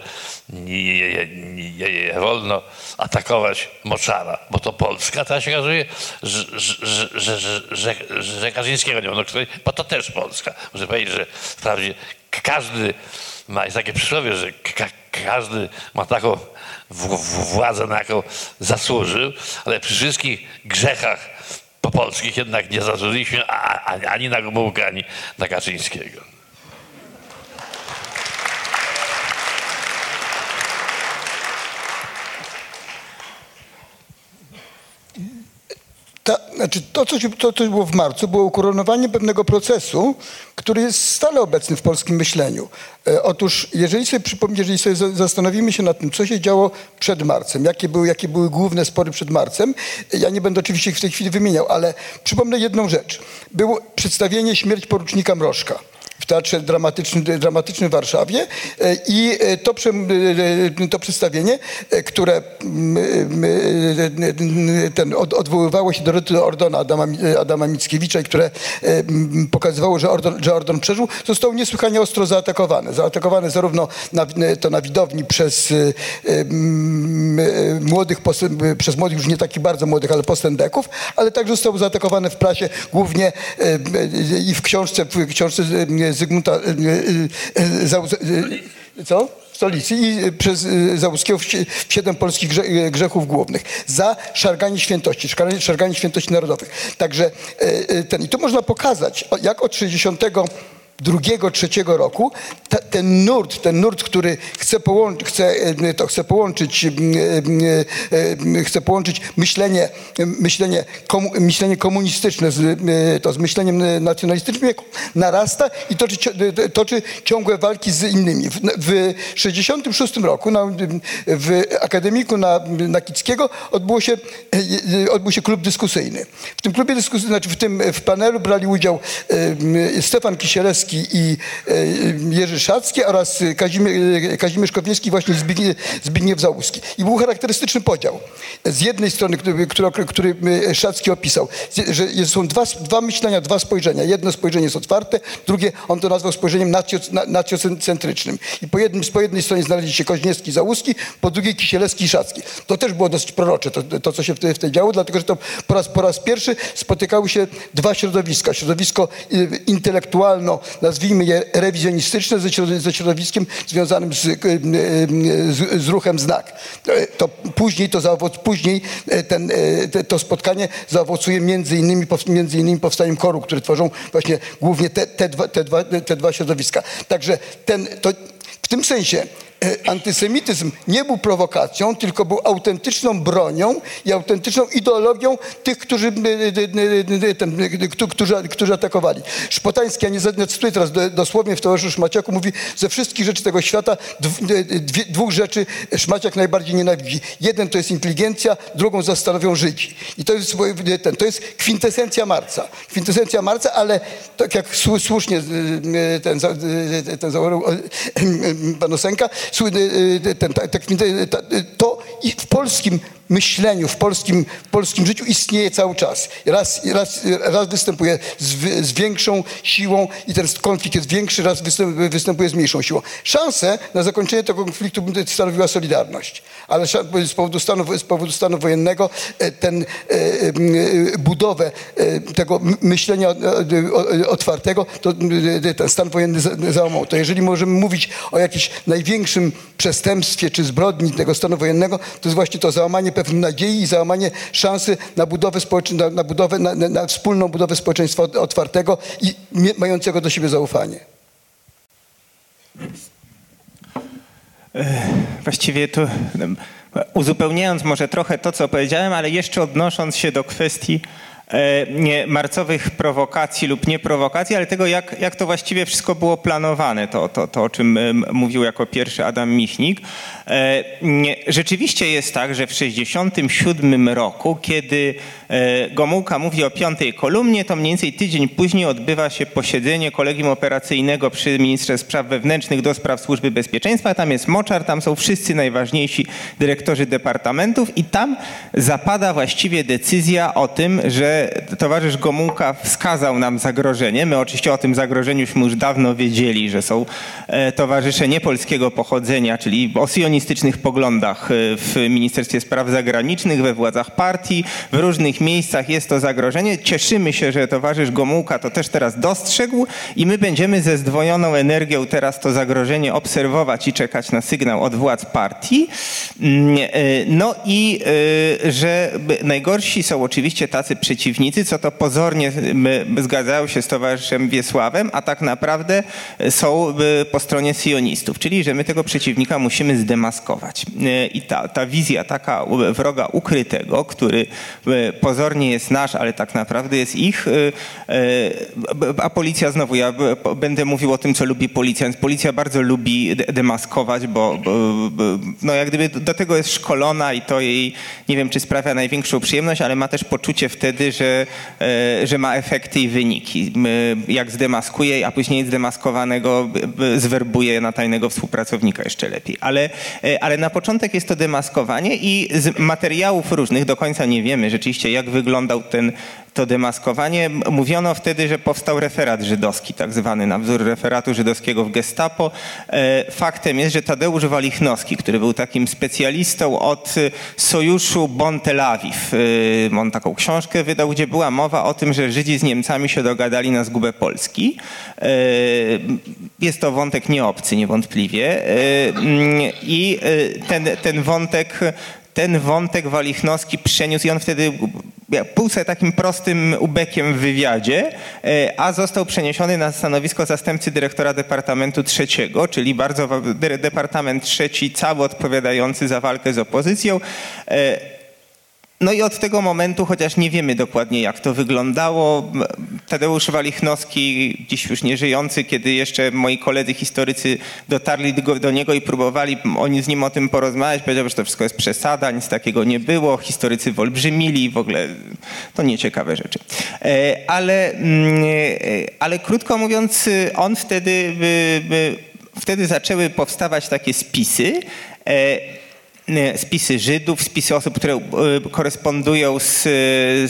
nie, nie, nie, wolno atakować Moczara, bo to Polska. Teraz się okazuje, że, że, że, że, Kaczyńskiego nie wolno bo to też Polska. Muszę powiedzieć, że wprawdzie każdy ma, jest takie przysłowie, że ka każdy ma taką władzę, na jaką zasłużył, ale przy wszystkich grzechach popolskich jednak nie zasłużyliśmy ani na Gomułkę, ani na Kaczyńskiego. Ta, znaczy to, co, się, to, co było w marcu, było ukoronowanie pewnego procesu, który jest stale obecny w polskim myśleniu. E, otóż, jeżeli sobie, jeżeli sobie zastanowimy się nad tym, co się działo przed marcem, jakie były, jakie były główne spory przed marcem, ja nie będę oczywiście ich w tej chwili wymieniał, ale przypomnę jedną rzecz. Było przedstawienie Śmierć porucznika Mrożka Teatrze Dramatycznym, Dramatycznym w Warszawie e, i e, to, e, to przedstawienie, które ten odwoływało się do Ryty Ordona Adama, Adama Mickiewicza i które pokazywało, że Ordon, że Ordon przeżył, zostało niesłychanie ostro zaatakowane. Zaatakowane zarówno na, to na widowni przez młodych, przez młodych, już nie takich bardzo młodych, ale postendeków, ale także zostało zaatakowane w prasie, głównie i w książce, w książce Zygmunta e, e, e, co? stolicy i przez Załuskiego w siedem polskich grzechów głównych za szarganie świętości, szarganie świętości narodowych. Także ten, i tu można pokazać, jak od 60 drugiego, trzeciego roku, ta, ten nurt, ten nurt, który chce, połączyć, chce, e, to chce połączyć, e, e, chce połączyć myślenie, myślenie, komu, myślenie komunistyczne z, to z myśleniem nacjonalistycznym, narasta i toczy, toczy ciągłe walki z innymi. W, w 66 roku na, w Akademiku na, na Kickiego odbyło się, odbył się klub dyskusyjny. W tym klubie dyskusyjnym, znaczy w tym w panelu brali udział Stefan Kisielewski, i e, Jerzy Szacki oraz Kazimierz, Kazimierz Kowiński właśnie Zbigniew, Zbigniew Załuski. I był charakterystyczny podział. Z jednej strony, który, który Szacki opisał, że są dwa, dwa myślenia, dwa spojrzenia. Jedno spojrzenie jest otwarte, drugie on to nazwał spojrzeniem nacjocentrycznym. I po, jednym, po jednej stronie znaleźli się Koźniewski, Załuski, po drugiej Kisielewski i Szacki. To też było dosyć prorocze, to, to co się wtedy, wtedy działo, dlatego że to po raz, po raz pierwszy spotykały się dwa środowiska. Środowisko y, intelektualno nazwijmy je rewizjonistyczne ze środowiskiem związanym z, e, z, z ruchem znak. To później, to zaowoc, później e, ten, e, to spotkanie zaowocuje między innymi, między innymi powstaniem koru, które tworzą właśnie głównie te, te, dwa, te, dwa, te dwa środowiska. Także ten, to, w tym sensie E, antysemityzm nie był prowokacją, tylko był autentyczną bronią i autentyczną ideologią tych, którzy, e, e, którzy, którzy atakowali. Szpotański, ja nie zacytuję teraz dosłownie w towarzyszu Szmaciaku, mówi, ze wszystkich rzeczy tego świata dwie, dwóch rzeczy Szmaciak najbardziej nienawidzi. Jeden to jest inteligencja, drugą zastanowią Żydzi. I to jest, ten, to jest kwintesencja Marca. Kwintesencja Marca, ale tak jak słusznie ten, ten, ten pan Osenka, y, ten, ten, to i w polskim myśleniu, w polskim, w polskim życiu istnieje cały czas. Raz, raz, raz występuje z, z większą siłą i ten konflikt jest większy, raz występuje, z mniejszą siłą. Szansę na zakończenie tego konfliktu stanowiła Solidarność, ale z powodu stanu, z powodu stanu wojennego e, ten, e, e, budowę tego myślenia otwartego, to ten stan wojenny za- załamał. To jeżeli możemy mówić o jakimś największym przestępstwie czy zbrodni tego stanu wojennego, to jest właśnie to załamanie pewnej nadziei i załamanie szansy na budowę, na, na, budowę na, na, wspólną budowę społeczeństwa otwartego i mającego do siebie zaufanie. Właściwie to uzupełniając może trochę to, co powiedziałem, ale jeszcze odnosząc się do kwestii e, nie, marcowych prowokacji lub nieprowokacji, ale tego, jak, jak to właściwie wszystko było planowane, to, to, to o czym mówił jako pierwszy Adam Michnik. E, nie, Rzeczywiście jest tak, że w 1967 roku, kiedy e, Gomułka mówi o piątej kolumnie, to mniej więcej tydzień później odbywa się posiedzenie kolegium operacyjnego przy ministrze spraw wewnętrznych do spraw służby bezpieczeństwa. Tam jest Moczar, tam są wszyscy najważniejsi dyrektorzy departamentów i tam zapada właściwie decyzja o tym, że towarzysz Gomułka wskazał nam zagrożenie. My oczywiście o tym zagrożeniuśmy już dawno wiedzieli, że są e, towarzysze niepolskiego pochodzenia, czyli o sionistycznych poglądach e, w Ministerstwie Spraw Zagranicznych, we władzach partii, w różnych miejscach jest to zagrożenie. Cieszymy się, że towarzysz Gomułka to też teraz dostrzegł i my będziemy ze zdwojoną energią teraz to zagrożenie obserwować i czekać na sygnał od władz partii. Mm, e, No i że najgorsi są oczywiście tacy przeciwnicy, co to pozornie m, zgadzają się z towarzyszem Wiesławem, a tak naprawdę są e, po stronie sionistów, czyli że my tego przeciwnika musimy zdemaskować. I ta, ta wizja taka wroga ukrytego, który pozornie jest nasz, ale tak naprawdę jest ich, a policja znowu, ja będę mówił o tym, co lubi policja, więc policja bardzo lubi de- demaskować, bo, bo no jak gdyby do tego jest szkolona i to jej, nie wiem, czy sprawia największą przyjemność, ale ma też poczucie wtedy, że, że ma efekty i wyniki. Jak zdemaskuje, a później zdemaskowanego zwerbuje na tajnego współpracownika jeszcze lepiej. Ale, e, ale na początek jest to demaskowanie i z materiałów różnych, do końca nie wiemy rzeczywiście, jak wyglądał ten to demaskowanie. Mówiono wtedy, że powstał referat żydowski, tak zwany, na wzór referatu żydowskiego w gestapo. E, Faktem jest, że Tadeusz Walichnowski, który był takim specjalistą od e, sojuszu Bonn-Tel Awiw, e, on taką książkę wydał, gdzie była mowa o tym, że Żydzi z Niemcami się dogadali na zgubę Polski. Jest to wątek nieobcy niewątpliwie. I ten, ten wątek ten wątek Walichnowski przeniósł i on wtedy sobie takim prostym ubekiem w wywiadzie, e, a został przeniesiony na stanowisko zastępcy dyrektora Departamentu Trzeciego, czyli bardzo Departament Trzeci, cały odpowiadający za walkę z opozycją. No i od tego momentu, chociaż nie wiemy dokładnie jak to wyglądało, Tadeusz Walichnowski, dziś już nieżyjący, kiedy jeszcze moi koledzy historycy dotarli do, do niego i próbowali oni z nim o tym porozmawiać, powiedział, że to wszystko jest przesada, nic takiego nie było, historycy wyolbrzymili, w ogóle to nieciekawe rzeczy. E, Ale, mm, e, ale krótko mówiąc, on wtedy, wtedy zaczęły powstawać takie spisy, e, spisy Żydów, spisy osób, które e, korespondują z,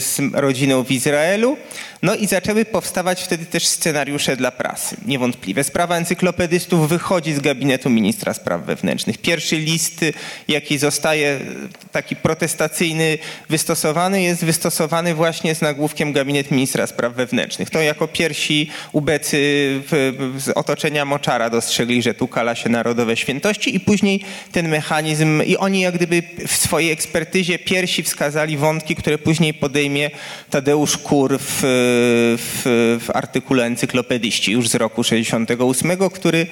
z rodziną w Izraelu. No i zaczęły powstawać wtedy też scenariusze dla prasy. Niewątpliwie. Sprawa encyklopedystów wychodzi z gabinetu ministra spraw wewnętrznych. Pierwszy list, jaki zostaje taki protestacyjny wystosowany, jest wystosowany właśnie z nagłówkiem gabinet ministra spraw wewnętrznych. To jako pierwsi ubecy z otoczenia Moczara dostrzegli, że tu kala się narodowe świętości i później ten mechanizm i oni jak gdyby w swojej ekspertyzie pierwsi wskazali wątki, które później podejmie Tadeusz Kur w, w, w artykule Encyklopedyści już z roku 68, który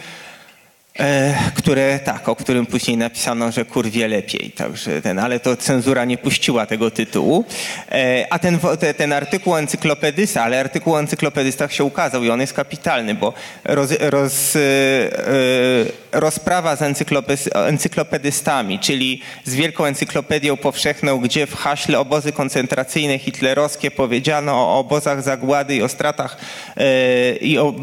E, które tak, o którym później napisano, że kur wie lepiej, także ten, ale to cenzura nie puściła tego tytułu. E, a ten, ten artykuł encyklopedysta, ale artykuł o encyklopedystach się ukazał i on jest kapitalny, bo roz, roz, e, rozprawa z encyklopedystami, czyli z Wielką Encyklopedią Powszechną, gdzie w haśle obozy koncentracyjne hitlerowskie powiedziano o obozach zagłady i o stratach e, i o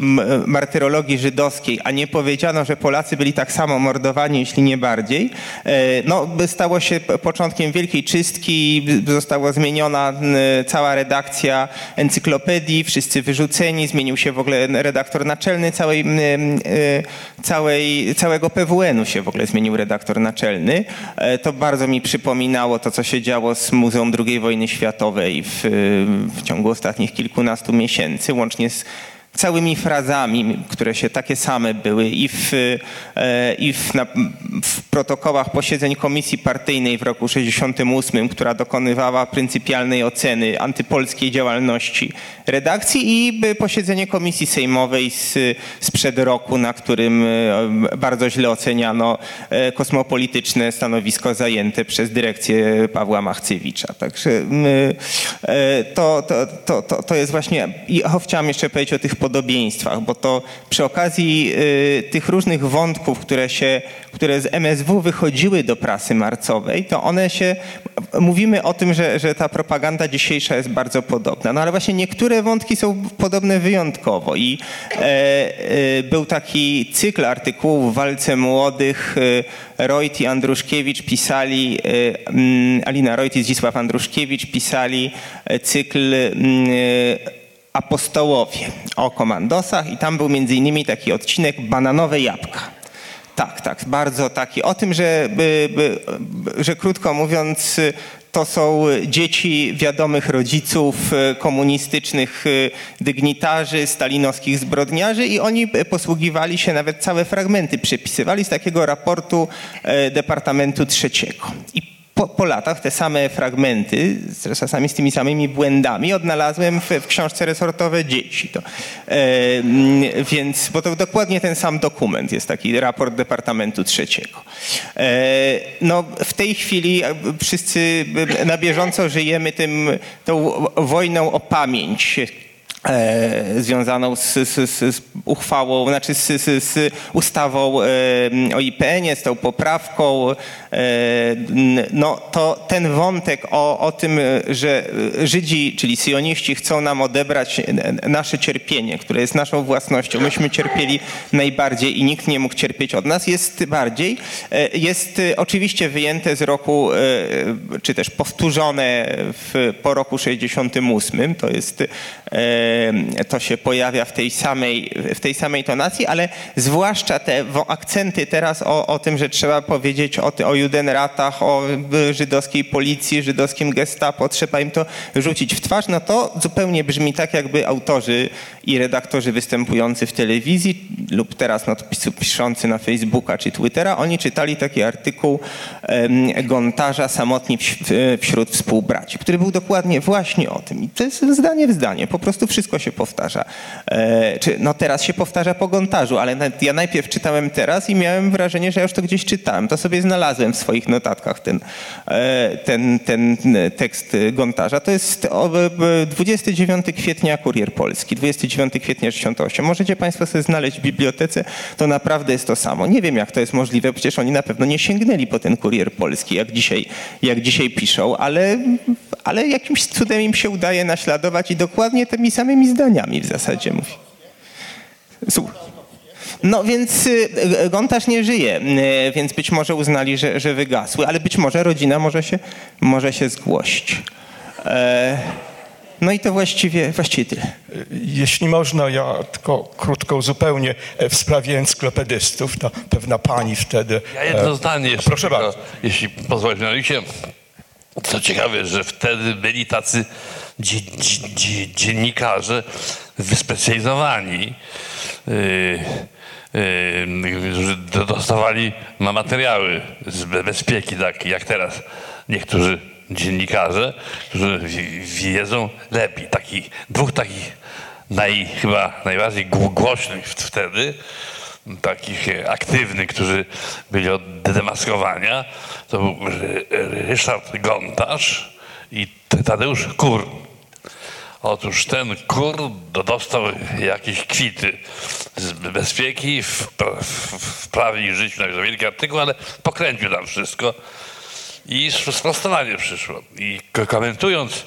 m- martyrologii żydowskiej, a nie powiedziano, że Polacy byli tak samo mordowani, jeśli nie bardziej, e, no, stało się początkiem wielkiej czystki, została zmieniona cała redakcja encyklopedii, wszyscy wyrzuceni, zmienił się w ogóle redaktor naczelny całej, całej, całego PWN-u się w ogóle zmienił redaktor naczelny. E, To bardzo mi przypominało to, co się działo z Muzeum II wojny światowej w, w ciągu ostatnich kilkunastu miesięcy, łącznie z całymi frazami, które się takie same były i w, e, i w, na, w protokołach posiedzeń komisji partyjnej w roku 68, która dokonywała pryncypialnej oceny antypolskiej działalności redakcji i posiedzenie komisji sejmowej z, sprzed roku, na którym e, bardzo źle oceniano e, kosmopolityczne stanowisko zajęte przez dyrekcję Pawła Machcewicza. Także to, to, to, to, to jest właśnie... I o, chciałem jeszcze powiedzieć o tych podobieństwach, bo to przy okazji y, tych różnych wątków, które, się, które z MSW wychodziły do prasy marcowej, to one się... Mówimy o tym, że, że ta propaganda dzisiejsza jest bardzo podobna, no ale właśnie niektóre wątki są podobne wyjątkowo i e, e, był taki cykl artykułów w Walce Młodych, e, Rojt i Andruszkiewicz pisali, e, mm, Alina Rojt i Zdzisław Andruszkiewicz pisali e, cykl mm, apostołowie o komandosach i tam był między innymi taki odcinek bananowe jabłka. Tak, tak, bardzo taki. O tym, że, by, by, że krótko mówiąc, to są dzieci wiadomych rodziców y, komunistycznych y, dygnitarzy, stalinowskich zbrodniarzy i oni posługiwali się, nawet całe fragmenty przepisywali z takiego raportu e, Departamentu Trzeciego. Po, po latach te same fragmenty, czasami z tymi samymi błędami, odnalazłem w, w książce resortowe dzieci. To, e, więc, bo to dokładnie ten sam dokument jest taki raport Departamentu Trzeciego. E, no, w tej chwili wszyscy na bieżąco żyjemy tym, tą wojną o pamięć e, związaną z, z, z, uchwałą, znaczy z, z, ustawą e, o IPN-ie, z tą poprawką, no to ten wątek o, o tym, e, że Żydzi, czyli syjoniści chcą nam odebrać nasze cierpienie, które jest naszą własnością, myśmy cierpieli najbardziej i nikt nie mógł cierpieć od nas, jest bardziej, e, jest e, oczywiście wyjęte z roku, e, czy też powtórzone w, po roku 68, to jest e, to się pojawia w tej samej, w tej samej tonacji, ale zwłaszcza te akcenty teraz o, o tym, że trzeba powiedzieć o, o Judenratach, o żydowskiej policji, żydowskim gestapo, trzeba im to rzucić w twarz, no to zupełnie brzmi tak, jakby autorzy i redaktorzy występujący w telewizji lub teraz nadpisu piszący na Facebooka czy Twittera, oni czytali taki artykuł em, Gontarza Samotni w, wśród współbraci, który był dokładnie właśnie o tym. I to jest zdanie w zdanie, po prostu wszystko się powtarza. E, czy, no teraz się powtarza po Gontarzu, ale nawet ja najpierw czytałem teraz i miałem wrażenie, że ja już to gdzieś czytałem. To sobie znalazłem w swoich notatkach ten, e, ten, ten tekst Gontarza. To jest o, e, 29 kwietnia Kurier Polski, 29 kwietnia 68. Możecie Państwo sobie znaleźć w bibliotece, to naprawdę jest to samo. Nie wiem, jak to jest możliwe, przecież oni na pewno nie sięgnęli po ten Kurier Polski, jak dzisiaj, jak dzisiaj piszą, ale, ale jakimś cudem im się udaje naśladować i dokładnie tymi samymi zdaniami w zasadzie mówi. Słuch- No więc y, Gontarz nie żyje, y, więc być może uznali, że, że wygasły, ale być może rodzina może się, może się zgłosić. E, no i to właściwie, właściwie tyle. Jeśli można, ja tylko krótko uzupełnię e, w sprawie encyklopedystów. Ta pewna pani wtedy... Ja jedno e, zdanie jeszcze. Proszę bardzo. Jeśli pozwolisz, mianowicie, co ciekawe, że wtedy byli tacy dzie, dzie, dzie, dziennikarze wyspecjalizowani, yy, yy, dostawali ma materiały z be- bezpieki, tak jak teraz niektórzy dziennikarze, którzy wi- wiedzą lepiej. Taki, dwóch takich naj, chyba najbardziej gł- głośnych wtedy, takich aktywnych, którzy byli od demaskowania, to był Ry- Ryszard Gontarz i Tadeusz Kur. Otóż ten kur do- dostał jakieś kwity bezpieki w, w, w prawie i życiu, napisał wielki artykuł, ale pokręcił tam wszystko i sprostowanie przyszło. I ko- komentując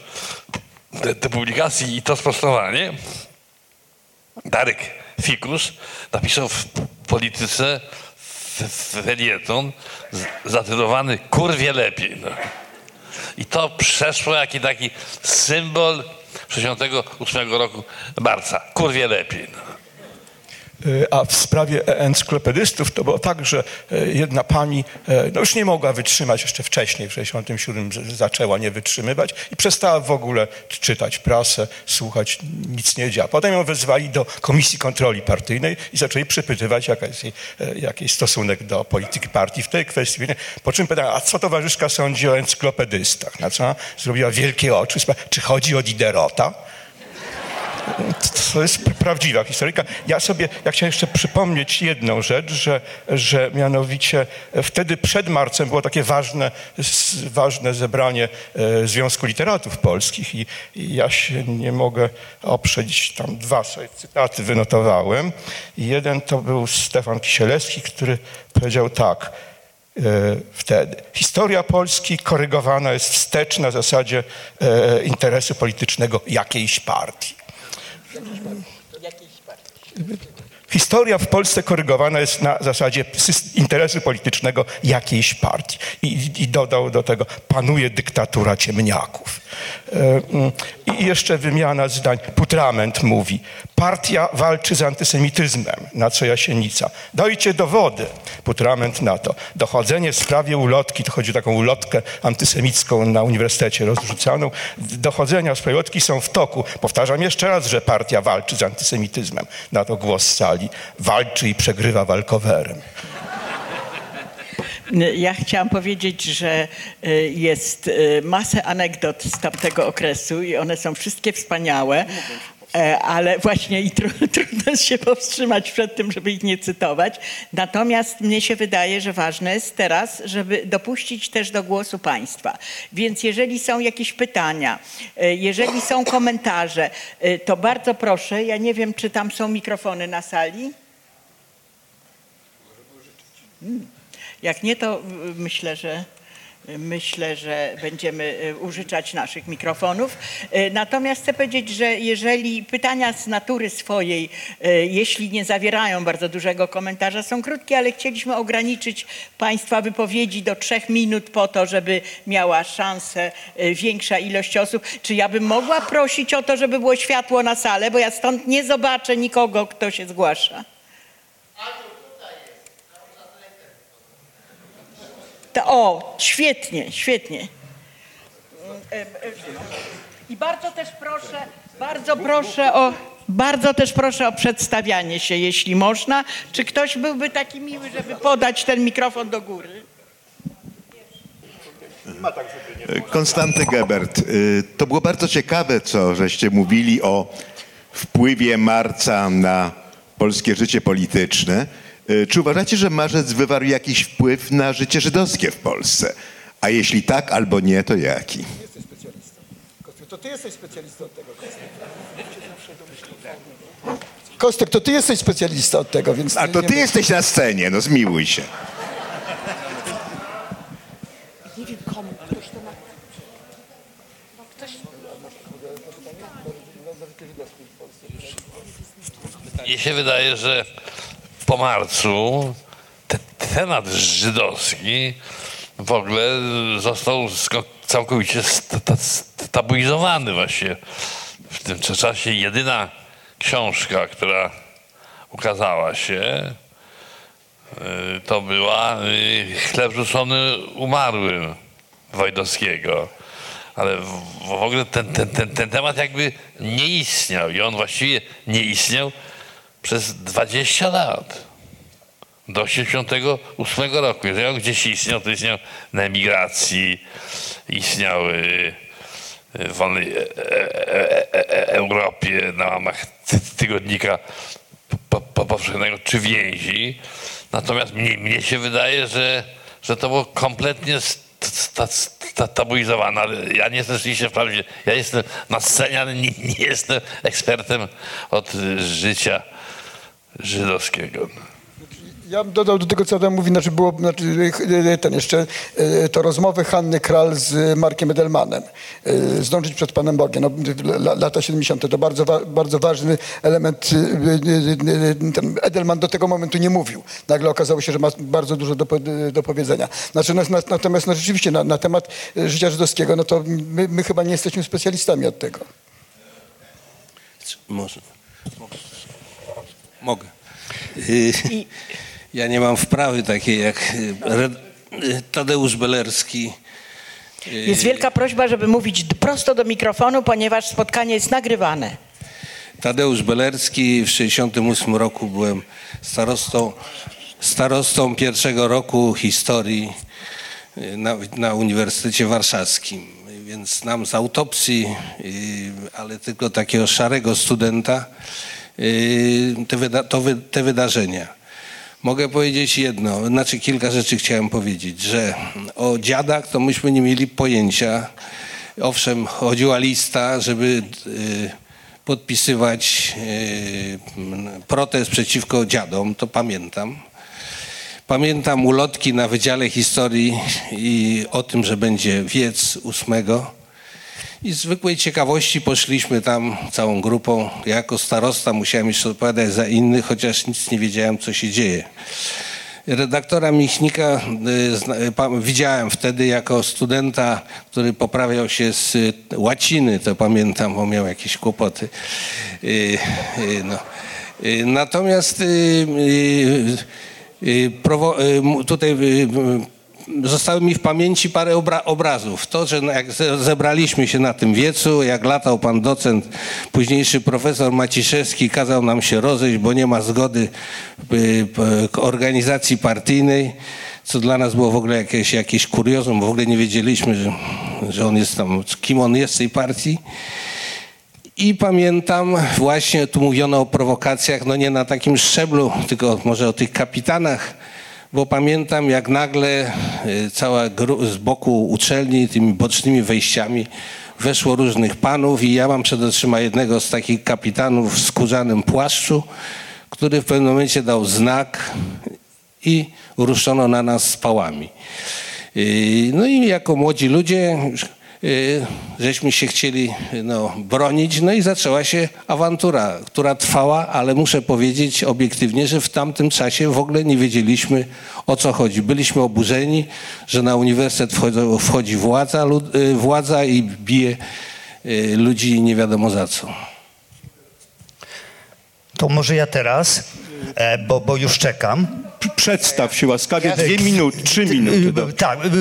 te, te publikacje i to sprostowanie, Darek Fikus napisał w polityce felieton zatytułowany Kurwie lepiej. No. I to przeszło jaki taki symbol 68 roku marca. Kurwie lepiej. No. A w sprawie encyklopedystów to było tak, że e, jedna pani e, no już nie mogła wytrzymać, jeszcze wcześniej, w 67 z- zaczęła nie wytrzymywać i przestała w ogóle czytać prasę, słuchać, nic nie działa. Potem ją wezwali do Komisji Kontroli Partyjnej i zaczęli jej, e, jaki jest stosunek do polityki partii w tej kwestii. Po czym pytała, a co towarzyszka sądzi o encyklopedystach? Na co ona zrobiła wielkie oczy, czy chodzi o Diderota? To jest prawdziwa historyjka. Ja sobie, ja chciałem jeszcze przypomnieć jedną rzecz, że, że mianowicie wtedy przed marcem było takie ważne, ważne zebranie e, Związku Literatów Polskich i, i ja się nie mogę oprzeć, tam dwa sobie cytaty wynotowałem. Jeden to był Stefan Kisielewski, który powiedział tak, e, wtedy. Historia Polski korygowana jest wstecz na zasadzie e, interesu politycznego jakiejś partii. E aqui disparos. E. Historia w Polsce korygowana jest na zasadzie interesu politycznego jakiejś partii. I, I dodał do tego, panuje dyktatura ciemniaków. E, mm, I jeszcze wymiana zdań. Putrament mówi, partia walczy z antysemityzmem, na co Jasienica. Dajcie dowody. Putrament na to. Dochodzenie w sprawie ulotki, to chodzi o taką ulotkę antysemicką na uniwersytecie rozrzucaną. Dochodzenia w sprawie ulotki są w toku. Powtarzam jeszcze raz, że partia walczy z antysemityzmem. Na to głos z sali. Walczy i przegrywa walkowerem. Ja chciałam powiedzieć, że y, jest y, masę anegdot z tamtego okresu i one są wszystkie wspaniałe. E, Ale właśnie i tru, trudno się powstrzymać przed tym, żeby ich nie cytować. Natomiast mnie się wydaje, że ważne jest teraz, żeby dopuścić też do głosu państwa. Więc jeżeli są jakieś pytania, e, jeżeli są komentarze, e, to bardzo proszę. Ja nie wiem, czy tam są mikrofony na sali. Jak nie, to myślę, że myślę, że będziemy y, użyczać naszych mikrofonów. Y, Natomiast chcę powiedzieć, że jeżeli pytania z natury swojej, y, jeśli nie zawierają bardzo dużego komentarza, są krótkie, ale chcieliśmy ograniczyć Państwa wypowiedzi do trzech minut po to, żeby miała szansę większa ilość osób. Czy ja bym mogła prosić o to, żeby było światło na salę, bo ja stąd nie zobaczę nikogo, kto się zgłasza. To, o, świetnie, świetnie. I bardzo też proszę, bardzo proszę o, bardzo też proszę o przedstawianie się, jeśli można. Czy ktoś byłby taki miły, żeby podać ten mikrofon do góry? Konstanty Gebert, y, to było bardzo ciekawe, co żeście mówili o wpływie marca na polskie życie polityczne. Y, Czy uważacie, że marzec wywarł jakiś wpływ na życie żydowskie w Polsce? A jeśli tak albo nie, to jaki? To ty jesteś specjalistą od tego, Kostek. Kostek, to ty jesteś specjalista od tego, więc... A to nie- ty jesteś na scenie, no zmiłuj się. Mnie się wydaje, że po marcu te, temat żydowski w ogóle został całkowicie sta- ta- stabilizowany właśnie. W tym czasie jedyna książka, która ukazała się, y, to była y, Chleb rzucony umarłym Wojdowskiego. Ale w ogóle ten, ten, ten, ten temat jakby nie istniał i on właściwie nie istniał przez 20 lat. Do 88 roku. Jeżeli on gdzieś istniał, to istniał na emigracji, istniał y, w wolnej e, e, e, Europie, na łamach ty, tygodnika po, po, powszechnego czy więzi. Natomiast mnie, mnie się wydaje, że, że to było kompletnie sta, tabuizowane. Ale ja nie jestem rzeczywiście wprawdzie, ja jestem na scenie, ale nie, nie jestem ekspertem od życia żydowskiego. Ja bym dodał do tego, co Adam mówi, znaczy było znaczy, e, ten jeszcze, e, to rozmowy Hanny Kral z Markiem Edelmanem, e, zdążyć przed Panem Bogiem, no, la- lata 70. to bardzo, bardzo ważny element. e, e, Ten Edelman do tego momentu nie mówił. Nagle okazało się, że ma bardzo dużo do, do powiedzenia. Znaczy, na- na- natomiast no, rzeczywiście na, na temat e, życia żydowskiego, no to my, my chyba nie jesteśmy specjalistami od tego. Może. Mogę. Y, Ja nie mam wprawy takiej jak y, y, Tadeusz Belerski. Jest wielka prośba, żeby mówić prosto do mikrofonu, ponieważ spotkanie jest nagrywane. Tadeusz Belerski w 1968 roku byłem starostą, starostą pierwszego roku historii na, na Uniwersytecie Warszawskim. Więc znam z autopsji, ale tylko takiego szarego studenta, te, wyda, to wy, te wydarzenia. Mogę powiedzieć jedno, znaczy kilka rzeczy chciałem powiedzieć, że o dziadach to myśmy nie mieli pojęcia. Owszem, chodziła lista, żeby y, podpisywać y, protest przeciwko dziadom, to pamiętam. Pamiętam ulotki na Wydziale Historii i o tym, że będzie wiec ósmego. I z zwykłej ciekawości poszliśmy tam całą grupą. Ja jako starosta musiałem jeszcze odpowiadać za innych, chociaż nic nie wiedziałem, co się dzieje. Redaktora Michnika y, y, widziałem wtedy jako studenta, który poprawiał się z y, łaciny, to pamiętam, bo miał jakieś kłopoty. No. Natomiast tutaj zostały mi w pamięci parę obra- obrazów. To, że jak ze- zebraliśmy się na tym wiecu, jak latał pan docent, późniejszy profesor Maciszewski kazał nam się rozejść, bo nie ma zgody y, organizacji partyjnej, co dla nas było w ogóle jakieś, jakieś kuriozum, bo w ogóle nie wiedzieliśmy, że, że on jest tam, kim on jest w tej partii. I pamiętam właśnie, tu mówiono o prowokacjach, no nie na takim szczeblu, tylko może o tych kapitanach, bo pamiętam jak nagle y, cała z boku uczelni, tymi bocznymi wejściami weszło różnych panów i ja mam przed oczyma jednego z takich kapitanów w skórzanym płaszczu, który w pewnym momencie dał znak i ruszono na nas z pałami. Yy, No i jako młodzi ludzie żeśmy się chcieli no, bronić, no i zaczęła się awantura, która trwała, ale muszę powiedzieć obiektywnie, że w tamtym czasie w ogóle nie wiedzieliśmy o co chodzi. Byliśmy oburzeni, że na uniwersytet wchodzi, władza, yy, władza i bije yy, ludzi nie wiadomo za co. To może ja teraz, e, bo, bo już czekam. Przedstaw się łaskawie, dwie minuty, trzy minuty. Y, dobrze. Tak, y, y,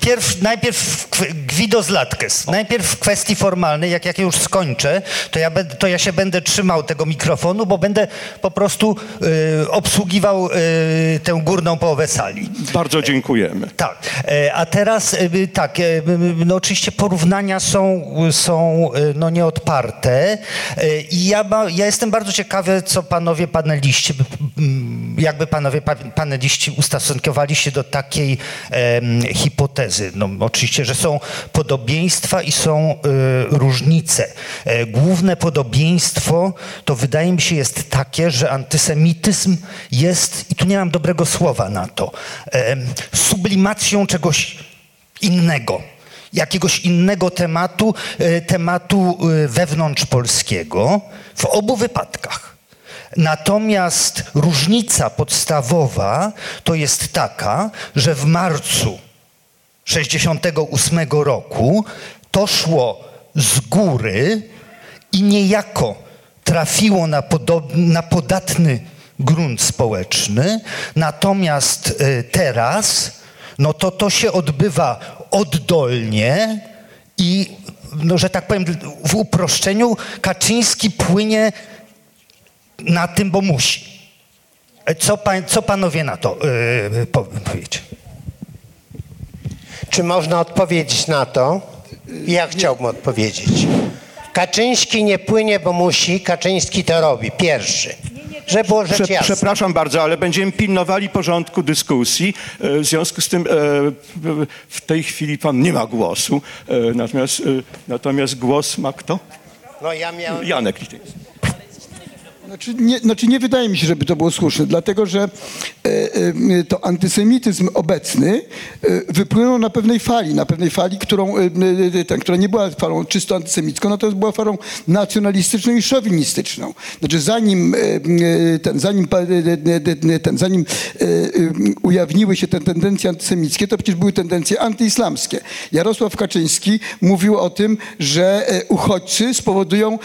pierw, najpierw Guido Zlatkes. Najpierw w kwestii formalnej, jak, jak już skończę, to ja, to ja się będę trzymał tego mikrofonu, bo będę po prostu y, obsługiwał y, tę górną połowę sali. Bardzo dziękujemy. Tak, e, a teraz tak, e, no oczywiście porównania są, są no nieodparte E, i ja, ja jestem bardzo ciekawy, co panowie paneliści, jakby panowie pa- paneliści ustosunkowali się do takiej em, hipotezy. No oczywiście, że są podobieństwa i są e, różnice. E, główne podobieństwo to wydaje mi się jest takie, że antysemityzm jest, i tu nie mam dobrego słowa na to, sublimacją czegoś innego, jakiegoś innego tematu, e, tematu e, wewnątrzpolskiego w obu wypadkach. Natomiast różnica podstawowa to jest taka, że w marcu 68 roku to szło z góry i niejako trafiło na, na podatny grunt społeczny, natomiast e, teraz no to to się odbywa oddolnie i, no, że tak powiem, w uproszczeniu Kaczyński płynie na tym, bo musi. E, Co, pan, co panowie na to yy, powiecie? Czy można odpowiedzieć na to? Ja chciałbym odpowiedzieć. Kaczyński nie płynie, bo musi, Kaczyński to robi. Pierwszy. Żeby było rzecz Prze, jasna. przepraszam bardzo, ale będziemy pilnowali porządku dyskusji. E, W związku z tym w- tej chwili pan nie ma głosu. Natomiast, natomiast głos ma kto? No ja miałem... Janek. Znaczy nie, znaczy nie wydaje mi się, żeby to było słuszne, dlatego że e, e, to antysemityzm obecny e, wypłynął na pewnej fali, na pewnej fali, którą, która nie była falą czysto antysemicką, natomiast była falą nacjonalistyczną i szowinistyczną. Znaczy zanim, ten, zanim, ten, zanim ujawniły się te tendencje antysemickie, to przecież były tendencje antyislamskie. Jarosław Kaczyński mówił o tym, że uchodźcy spowodują,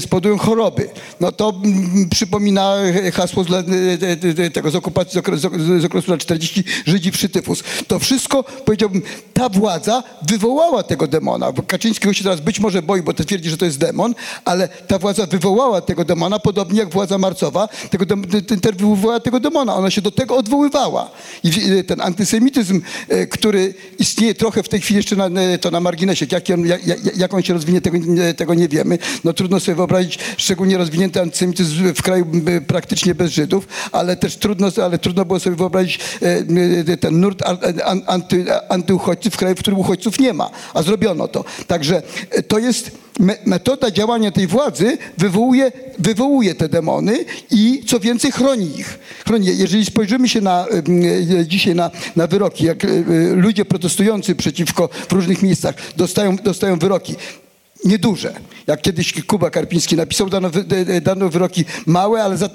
spowodują choroby. No to mm, przypomina hasło z, e, e, tego z okupacji z okresu, lat 40 Żydzi przy tyfus. To wszystko, powiedziałbym, ta władza wywołała tego demona. Kaczyńskiego się teraz być może boi, bo to twierdzi, że to jest demon, ale ta władza wywołała tego demona, podobnie jak władza marcowa tego, wywołała tego demona. Ona się do tego odwoływała. I ten antysemityzm, e, który istnieje trochę w tej chwili jeszcze na, e, to na marginesie, jak, on, jak, jak- on się rozwinie, tego, tego nie wiemy. No trudno sobie wyobrazić szczególnie rozwinięty antysemityzm w kraju praktycznie bez Żydów, ale też trudno, ale trudno było sobie wyobrazić e, m, ten nurt an- anty, antyuchodźców w kraju, w którym uchodźców nie ma, a zrobiono to. Także e, to jest me- metoda działania tej władzy wywołuje, wywołuje te demony i co więcej chroni ich. Chroni je. Jeżeli spojrzymy się na, e, dzisiaj na, na wyroki, jak e, e, ludzie protestujący przeciwko w różnych miejscach dostają, dostają wyroki, nieduże. Jak kiedyś Kuba Karpiński napisał, dano, dano wyroki małe, ale za,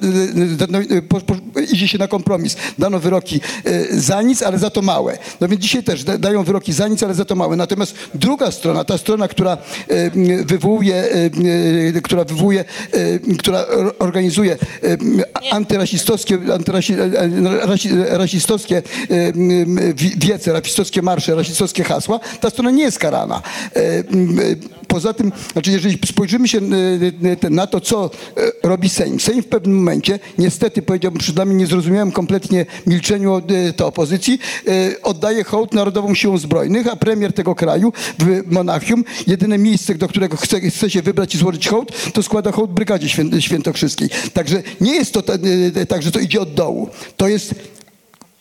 dano, po, po, idzie się na kompromis. Dano wyroki e, za nic, ale za to małe. No więc dzisiaj też da, dają wyroki za nic, ale za to małe. Natomiast druga strona, ta strona, która e, wywołuje, e, która wywołuje, która or- organizuje antyrasistowskie, antyrasi, e, e, rasi, rasistowskie e, m, wi- wiece, rasistowskie marsze, rasistowskie hasła, ta strona nie jest karana. E, tym, znaczy jeżeli spojrzymy się e, e, na to, co e, robi Sejm. Sejm w pewnym momencie, niestety powiedziałbym, przed nami nie zrozumiałem kompletnie milczeniu to opozycji, oddaje hołd Narodowym Siłom Zbrojnych, a premier tego kraju w Monachium, jedyne miejsce, do którego chce, chce się wybrać i złożyć hołd, to składa hołd Brygadzie Świę- Świętokrzyskiej. Także nie jest to ta- tak, że to idzie od dołu. To jest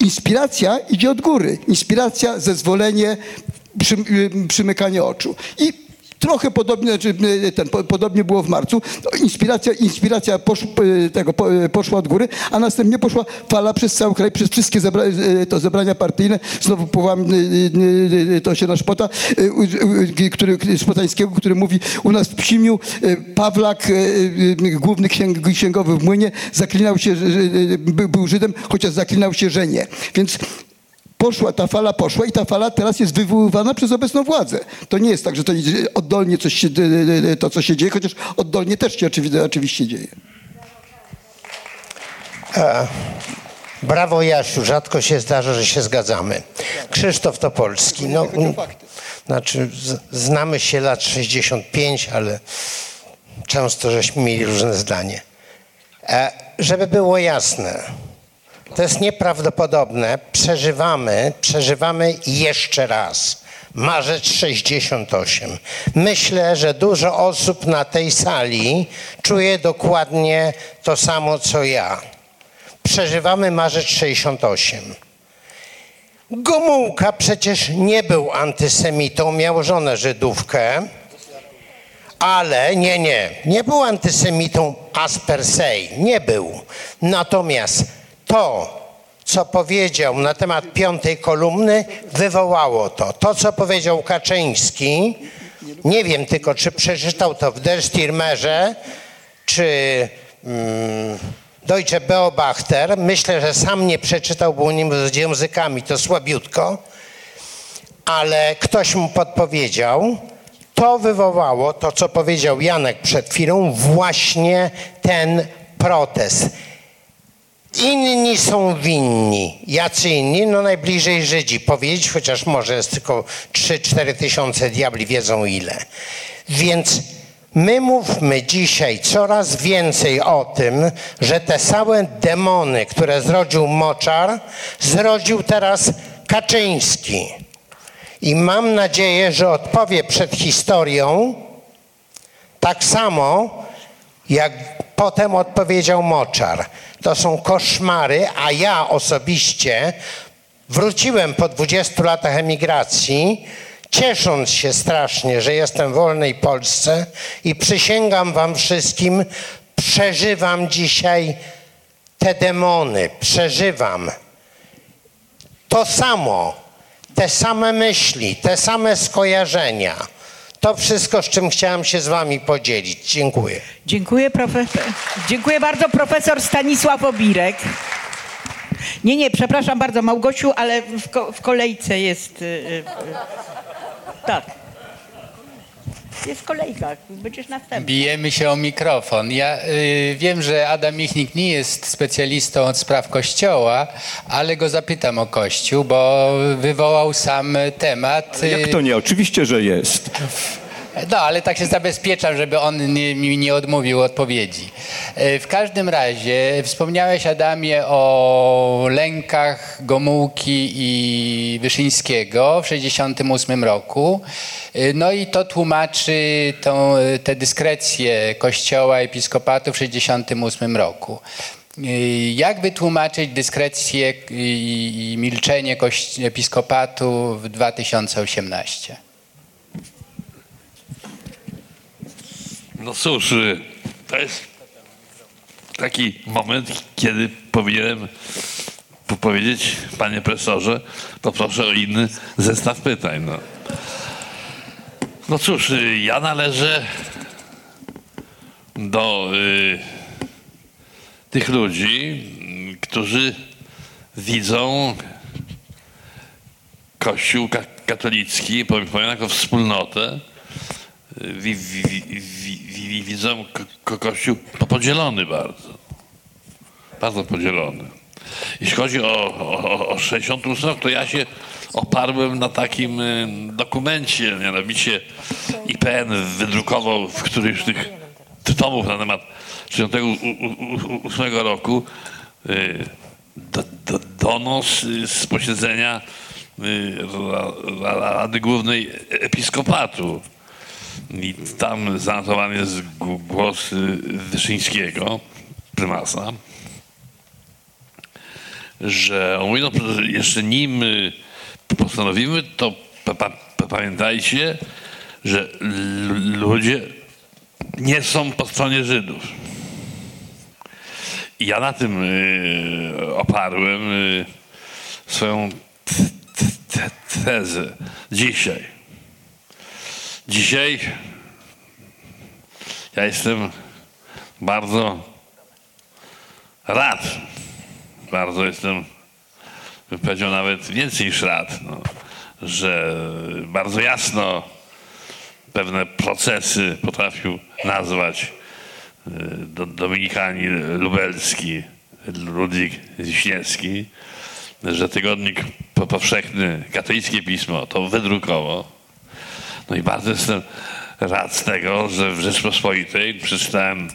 Inspiracja idzie od góry. Inspiracja, zezwolenie, przy, przymykanie oczu. I trochę podobnie, znaczy, y, ten, po, podobnie było w marcu. No, inspiracja inspiracja posz, y, tego, po, poszła od góry, a następnie poszła fala przez cały kraj, przez wszystkie zebra, to zebrania partyjne. Znowu powołam to się na Szpota, który, Szpotańskiego, który mówi u nas w Psimiu Pawlak, główny księg, księgowy w Młynie, zaklinał się, był Żydem, chociaż zaklinał się, że nie. Więc poszła, ta fala poszła i ta fala teraz jest wywoływana przez obecną władzę. To nie jest tak, że to oddolnie coś się, to, co się dzieje, chociaż oddolnie też się oczywiście, oczywiście dzieje. Brawo Jasiu, rzadko się zdarza, że się zgadzamy. Krzysztof Topolski. No, mm, znaczy, znamy się lat 65, ale często żeśmy mieli różne zdanie. E, żeby było jasne, to jest nieprawdopodobne. Przeżywamy, przeżywamy jeszcze raz. Marzec 68. Myślę, że dużo osób na tej sali czuje dokładnie to samo, co ja. Przeżywamy marzec 68. Gomułka przecież nie był antysemitą, miał żonę Żydówkę, ale nie, nie, nie był antysemitą as per se, nie był. Natomiast to, co powiedział na temat piątej kolumny, wywołało to. To, co powiedział Kaczyński, nie wiem tylko, czy przeczytał to w Der Stürmerze, czy mm, Deutsche Beobachter. Myślę, że sam nie przeczytał, bo nim z językami to słabiutko, ale ktoś mu podpowiedział. To wywołało to, co powiedział Janek przed chwilą, właśnie ten protest. Inni są winni. Jacy inni? No najbliżej Żydzi. Powiedzieć, chociaż może jest tylko 3-4 tysiące diabli wiedzą ile. Więc my mówmy dzisiaj coraz więcej o tym, że te same demony, które zrodził Moczar, zrodził teraz Kaczyński. I mam nadzieję, że odpowie przed historią tak samo, jak potem odpowiedział Moczar. To są koszmary, a ja osobiście wróciłem po 20 latach emigracji, ciesząc się strasznie, że jestem w wolnej Polsce i przysięgam wam wszystkim, przeżywam dzisiaj te demony, przeżywam to samo, te same myśli, te same skojarzenia. To wszystko, z czym chciałem się z wami podzielić. Dziękuję. Dziękuję, profesor. Dziękuję bardzo, profesor Stanisław Obirek. Nie, nie, przepraszam bardzo, Małgosiu, ale w, ko- w kolejce jest. y, y, y, tak. Jest kolejka, będziesz następny. Bijemy się o mikrofon. Ja y, wiem, że Adam Michnik nie jest specjalistą od spraw Kościoła, ale go zapytam o Kościół, bo wywołał sam temat. y, Jak to nie? Oczywiście, że jest. No, ale tak się zabezpieczam, żeby on nie, mi nie odmówił odpowiedzi. E, W każdym razie wspomniałeś, Adamie, o lękach Gomułki i Wyszyńskiego w 1968 roku. E, No i to tłumaczy tą, tę dyskrecję Kościoła Episkopatu w 1968 roku. E, Jak wytłumaczyć dyskrecję i, milczenie Episkopatu w 2018? No cóż, y, to jest taki moment, kiedy powinienem po- powiedzieć, panie profesorze, poproszę o inny zestaw pytań. No, no cóż, y, ja należę do y, tych ludzi, którzy widzą Kościół ka- katolicki, powiem jako wspólnotę, wi, wi, wi, wi, wi, widzą ko, ko, Kościół podzielony bardzo. Bardzo podzielony. Jeśli chodzi o, o, o 68 rok, to ja się oparłem na takim y, dokumencie, mianowicie IPN wydrukował w którymś z tych tomów na temat 68 roku y, do, do, donos y, z posiedzenia Ra- Ra- Rady Głównej Episkopatu. I tam zanotowany jest głos y, Wyszyńskiego, prymasa, że on mówi, no, jeszcze nim y, postanowimy, to pa, pa, pa, pamiętajcie, że ludzie nie są po stronie Żydów. I ja na tym y, oparłem y, swoją tezę dzisiaj. Dzisiaj ja jestem bardzo rad. Bardzo jestem, bym powiedział nawet więcej niż rad, no, że bardzo jasno pewne procesy potrafił nazwać y, do, Lubelski, Ludwik Wiśniewski, że tygodnik po- powszechny, katolickie pismo to wydrukował. No i bardzo jestem rad tego, że w Rzeczpospolitej przeczytałem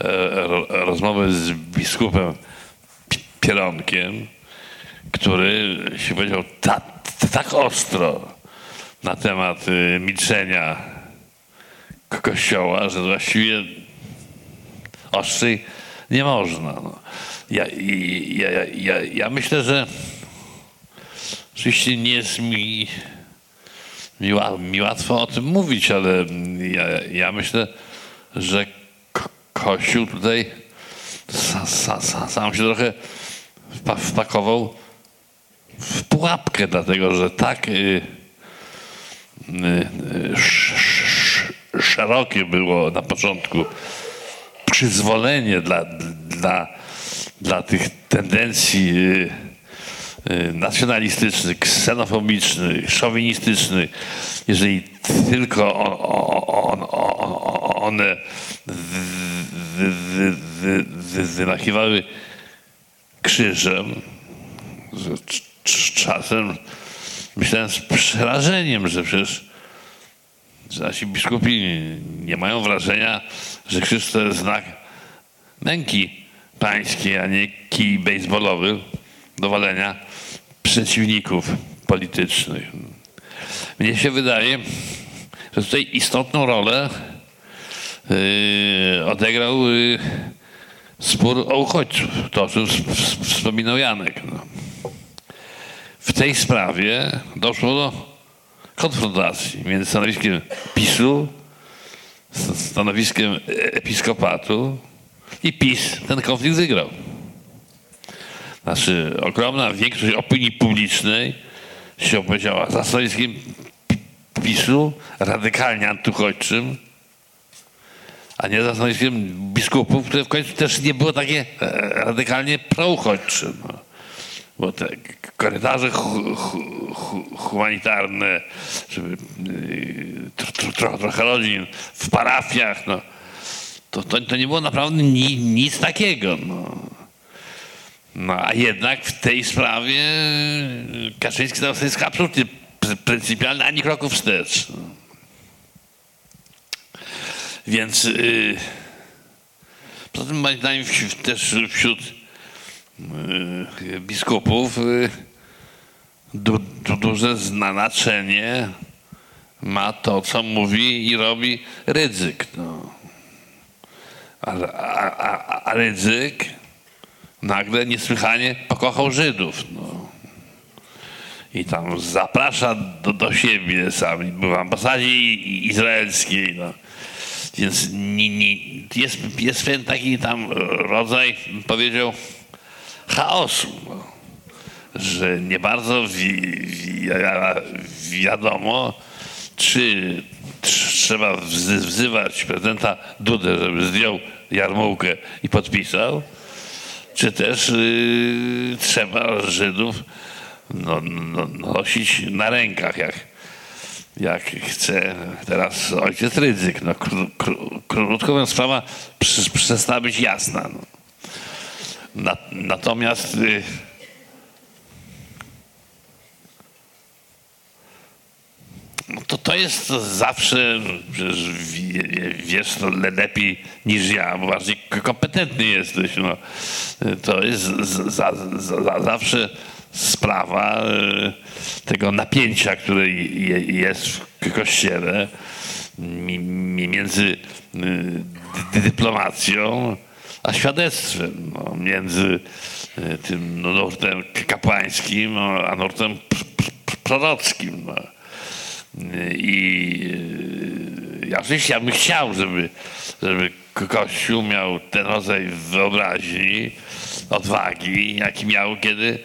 e, ro, rozmowę z biskupem Pi- Pieronkiem, który się powiedział ta, tak ostro na temat y, milczenia ko- Kościoła, że właściwie ostrzej nie można. No. Ja, ja, ja, ja myślę, że oczywiście nie jest mi, mi, mi łatwo o tym mówić, ale ja, ja myślę, że ko- Kościół tutaj sa, sa, sa, sam się trochę wpa- wpakował w pułapkę, dlatego że tak y, y, y, sz, sz, szerokie było na początku przyzwolenie dla, dla, dla tych tendencji y, y, nacjonalistycznych, ksenofobicznych, szowinistycznych, jeżeli tylko on, on, on, one wy, wy, wy, wy, wymachiwały krzyżem, że cz- cz- czasem myślałem z przerażeniem, że przecież że nasi biskupi nie mają wrażenia, że krzyż to jest znak męki pańskiej, a nie kij baseballowy do walenia przeciwników politycznych. Mnie się wydaje, że tutaj istotną rolę yy, odegrał yy, spór o uchodźców. To, o czym sp- sp- wspominał Janek. No. W tej sprawie doszło do konfrontacji między stanowiskiem PiSu, st- stanowiskiem episkopatu I PiS ten konflikt wygrał. Znaczy, ogromna większość opinii publicznej się opowiedziała za stanowiskiem Pi- PiSu, radykalnie antyuchodźczym, a nie za stanowiskiem biskupów, które w końcu też nie było takie e, radykalnie prouchodźcze. No. Bo te korytarze hu, hu, hu, humanitarne, żeby tro, trochę rodzin w parafiach, no, to, to, to nie było naprawdę ni, nic takiego. No. No a jednak w tej sprawie Kaczyński to jest absolutnie pr- pryncypialny, ani kroku wstecz. Więc yy, poza tym moim zdaniem też wśród yy, biskupów yy, du, du, duże znaczenie ma to, co mówi i robi Rydzyk. No. A, a, a, a Rydzyk nagle niesłychanie pokochał Żydów. No. I tam zaprasza do, do siebie sam. Był w ambasadzie izraelskiej. No. Więc ni, ni, jest, jest pewien taki tam rodzaj, powiedział, chaosu. No. Że nie bardzo wi, wi, wiadomo, czy tr- trzeba wzy- wzywać prezydenta Dudę, żeby zdjął jarmułkę i podpisał, czy też y, trzeba Żydów no, no, nosić na rękach, jak, jak chce teraz ojciec Rydzyk. No, kró, kró, krótko mówiąc, sprawa przestała być jasna. No. Na, natomiast y, no to, to jest zawsze, wiesz le- lepiej niż ja, bo bardziej kompetentny jesteś. No. To jest za, za, za, zawsze sprawa e, tego napięcia, które je, jest w kościele mi, mi, między e, dy, dyplomacją a świadectwem, no, między e, tym no, nurtem kapłańskim no, a nurtem pr- pr- prorockim. No. I y, ja oczywiście ja bym chciał, żeby, żeby Ko- Kościół miał ten rodzaj wyobraźni, odwagi, jaki miał, kiedy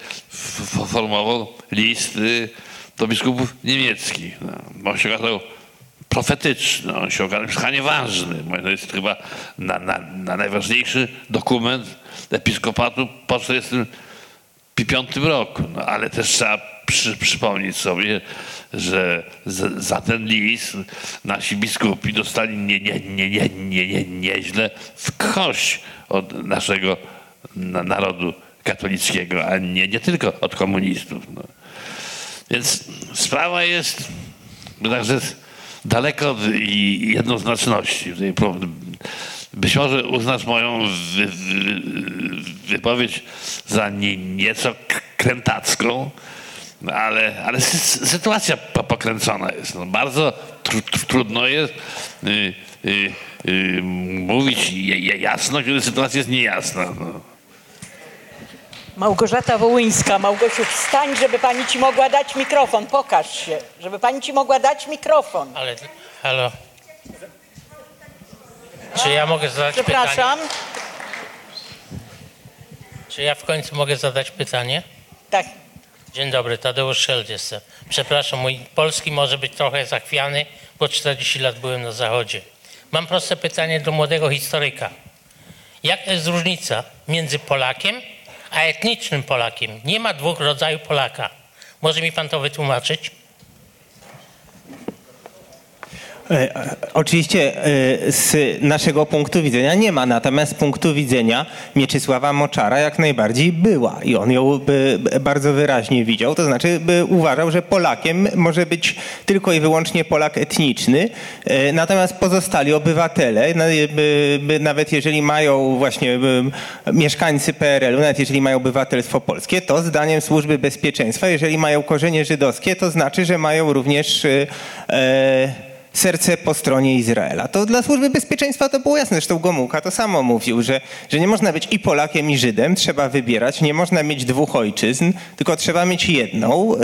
formował listy do biskupów niemieckich. No, bo się okazał profetyczny, on się okazał niesłychanie ważny. Bo To jest chyba na, na, na najważniejszy dokument episkopatu po 1945 roku. No, ale też trzeba przy, przypomnieć sobie, że z, za ten list nasi biskupi dostali nie, nie, nie, nie, nie, nie, nieźle w kość od naszego na, narodu katolickiego, a nie, nie tylko od komunistów. No. Więc sprawa jest także daleko od jednoznaczności. Być może uznasz moją wy, wy, wypowiedź za nie, nieco krętacką, no ale, ale sy- sytuacja po- pokręcona jest. No, bardzo tr, tr, trudno jest y, y, y, mówić jasno, kiedy sytuacja jest niejasna. No. Małgorzata Wołyńska. Małgosiu, wstań, żeby pani ci mogła dać mikrofon. Pokaż się, żeby pani ci mogła dać mikrofon. Ale, halo. Czy ja mogę zadać pytanie? Przepraszam. Czy ja w końcu mogę zadać pytanie? Tak. Dzień dobry, Tadeusz Szeldt jestem. Przepraszam, mój polski może być trochę zachwiany, bo 40 lat byłem na Zachodzie. Mam proste pytanie do młodego historyka. Jaka jest różnica między Polakiem a etnicznym Polakiem? Nie ma dwóch rodzajów Polaka. Może mi pan to wytłumaczyć? E, e, Oczywiście e, z naszego punktu widzenia nie ma, natomiast z punktu widzenia Mieczysława Moczara jak najbardziej była i on ją bardzo wyraźnie widział, to znaczy by uważał, że Polakiem może być tylko i wyłącznie Polak etniczny, e, natomiast pozostali obywatele, by nawet jeżeli mają właśnie mieszkańcy PRL-u, nawet jeżeli mają obywatelstwo polskie, to zdaniem służby bezpieczeństwa, jeżeli mają korzenie żydowskie, to znaczy, że mają również e, e, serce po stronie Izraela. To dla służby bezpieczeństwa to było jasne. Zresztą Gomułka to samo mówił, że, że nie można być i Polakiem, i Żydem, trzeba wybierać. Nie można mieć dwóch ojczyzn, tylko trzeba mieć jedną. Yy,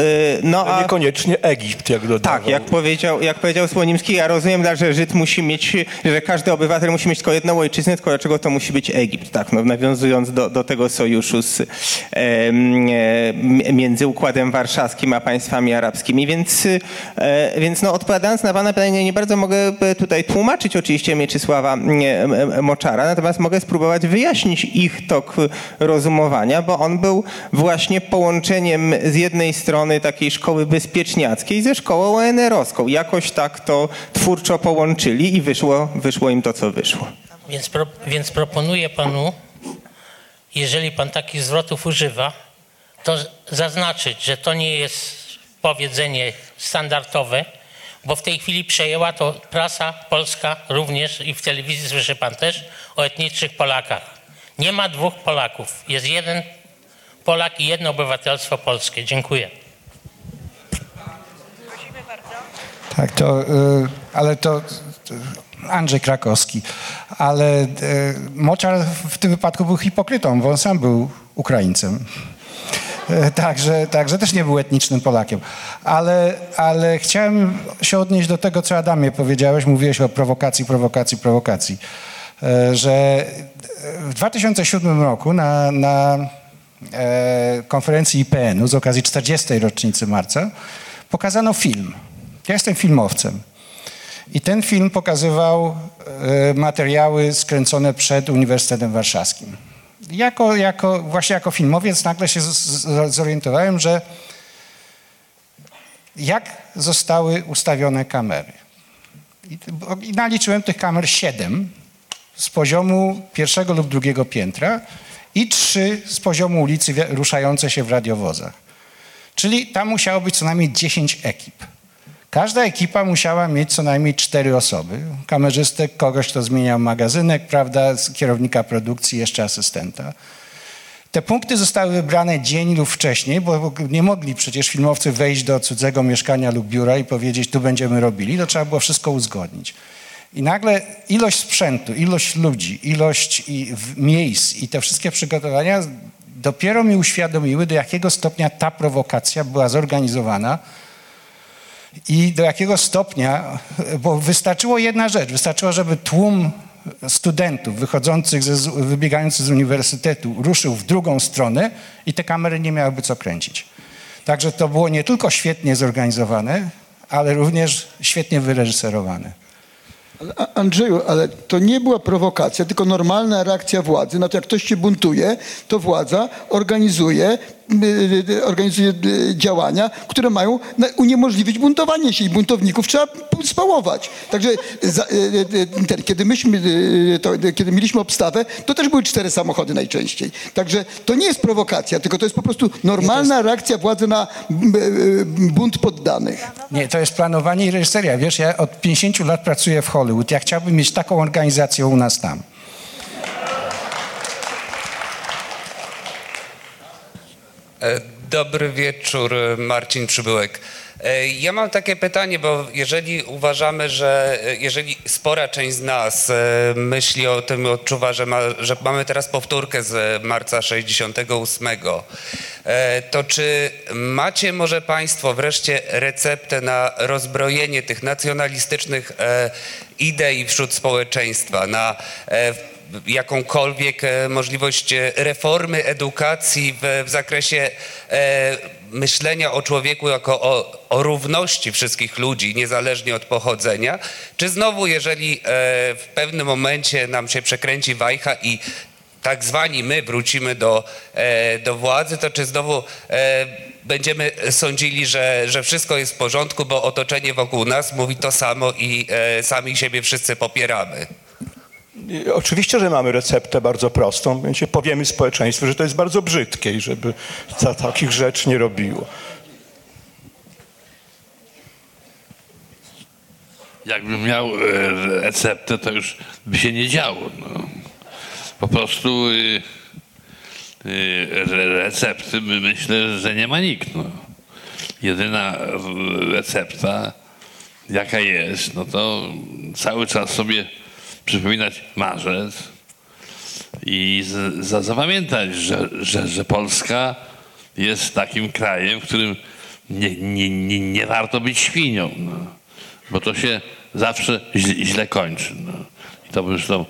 No A niekoniecznie Egipt, jak dodawał. tak, jak powiedział, jak powiedział Słonimski, ja rozumiem, że Żyd musi mieć, że każdy obywatel musi mieć tylko jedną ojczyznę, tylko dlaczego to musi być Egipt, tak, no, nawiązując do, do tego sojuszu z, e, między Układem Warszawskim a państwami arabskimi, więc, e, więc no, odpowiadając na pana pytanie, nie bardzo mogę e, tutaj tłumaczyć oczywiście Mieczysława e, e, Moczara, natomiast mogę spróbować wyjaśnić ich tok rozumowania, bo on był właśnie połączeniem z jednej strony takiej szkoły bezpieczniackiej ze szkołą ONR-owską. Jakoś tak to twórczo połączyli i wyszło, wyszło im to, co wyszło. Więc, pro, więc proponuję panu, jeżeli pan takich zwrotów używa, to zaznaczyć, że to nie jest powiedzenie standardowe, bo w tej chwili przejęła to prasa polska również i w telewizji słyszy pan też o etnicznych Polakach. Nie ma dwóch Polaków. Jest jeden Polak i jedno obywatelstwo polskie. Dziękuję. Tak, to, y, ale to y, Andrzej Krakowski. Ale y, Moczar w tym wypadku był hipokrytą, bo on sam był Ukraińcem. Y, Także, także też nie był etnicznym Polakiem. Ale, ale chciałem się odnieść do tego, co Adamie powiedziałeś. Mówiłeś o prowokacji, prowokacji, prowokacji. Y, Że w 2007 roku na, na e, konferencji IPN-u z okazji 40. rocznicy marca pokazano film. Ja jestem filmowcem. I ten film pokazywał e, materiały skręcone przed Uniwersytetem Warszawskim. Jako, jako, właśnie jako filmowiec nagle się zorientowałem, że jak zostały ustawione kamery. I, I naliczyłem tych kamer siedem z poziomu pierwszego lub drugiego piętra i trzy z poziomu ulicy ruszające się w radiowozach. Czyli tam musiało być co najmniej 10 ekip. Każda ekipa musiała mieć co najmniej cztery osoby. Kamerzystę, kogoś, kto zmieniał magazynek, prawda, kierownika produkcji, jeszcze asystenta. Te punkty zostały wybrane dzień lub wcześniej, bo nie mogli przecież filmowcy wejść do cudzego mieszkania lub biura i powiedzieć, tu będziemy robili. To trzeba było wszystko uzgodnić. I nagle ilość sprzętu, ilość ludzi, ilość miejsc i te wszystkie przygotowania dopiero mi uświadomiły, do jakiego stopnia ta prowokacja była zorganizowana i do jakiego stopnia, bo wystarczyło jedna rzecz, wystarczyło, żeby tłum studentów wychodzących, ze, wybiegających z uniwersytetu ruszył w drugą stronę i te kamery nie miałyby co kręcić. Także to było nie tylko świetnie zorganizowane, ale również świetnie wyreżyserowane. Andrzeju, ale to nie była prowokacja, tylko normalna reakcja władzy. Na to, jak ktoś się buntuje, to władza organizuje, organizuje y, działania, które mają uniemożliwić buntowanie się i buntowników trzeba spałować. Także y, y, ten, kiedy myśmy, y, to, y, kiedy mieliśmy obstawę, to też były cztery samochody najczęściej. Także to nie jest prowokacja, tylko to jest po prostu normalna reakcja władzy na y, y, bunt poddanych. Nie, to jest planowanie i reżyseria. Wiesz, ja od 50 lat pracuję w Hollywood. Ja chciałbym mieć taką organizację u nas tam. Dobry wieczór, Marcin Przybyłek. E, Ja mam takie pytanie, bo jeżeli uważamy, że e, jeżeli spora część z nas e, myśli o tym, odczuwa, że, ma, że mamy teraz powtórkę z marca 68, e, to czy macie może Państwo wreszcie receptę na rozbrojenie tych nacjonalistycznych e, idei wśród społeczeństwa, na e, jakąkolwiek e, możliwość e, reformy edukacji w, w zakresie e, myślenia o człowieku jako o, o równości wszystkich ludzi, niezależnie od pochodzenia? Czy znowu, jeżeli w pewnym momencie nam się przekręci wajcha i tak zwani my wrócimy do, do władzy, to czy znowu będziemy sądzili, że, że wszystko jest w porządku, bo otoczenie wokół nas mówi to samo i sami siebie wszyscy popieramy? Oczywiście, że mamy receptę bardzo prostą, więc powiemy społeczeństwu, że to jest bardzo brzydkie i żeby za takich rzeczy nie robiło. Jakbym miał e, receptę, to już by się nie działo. No. Po prostu y, y, re- recepty my- myślę, że nie ma nikt. No. Jedyna recepta jaka jest, no to cały czas sobie przypominać marzec i z, za, zapamiętać, że, że, że Polska jest takim krajem, w którym nie, nie, nie, nie warto być świnią, no, bo to się zawsze źle, źle kończy. No. I to zresztą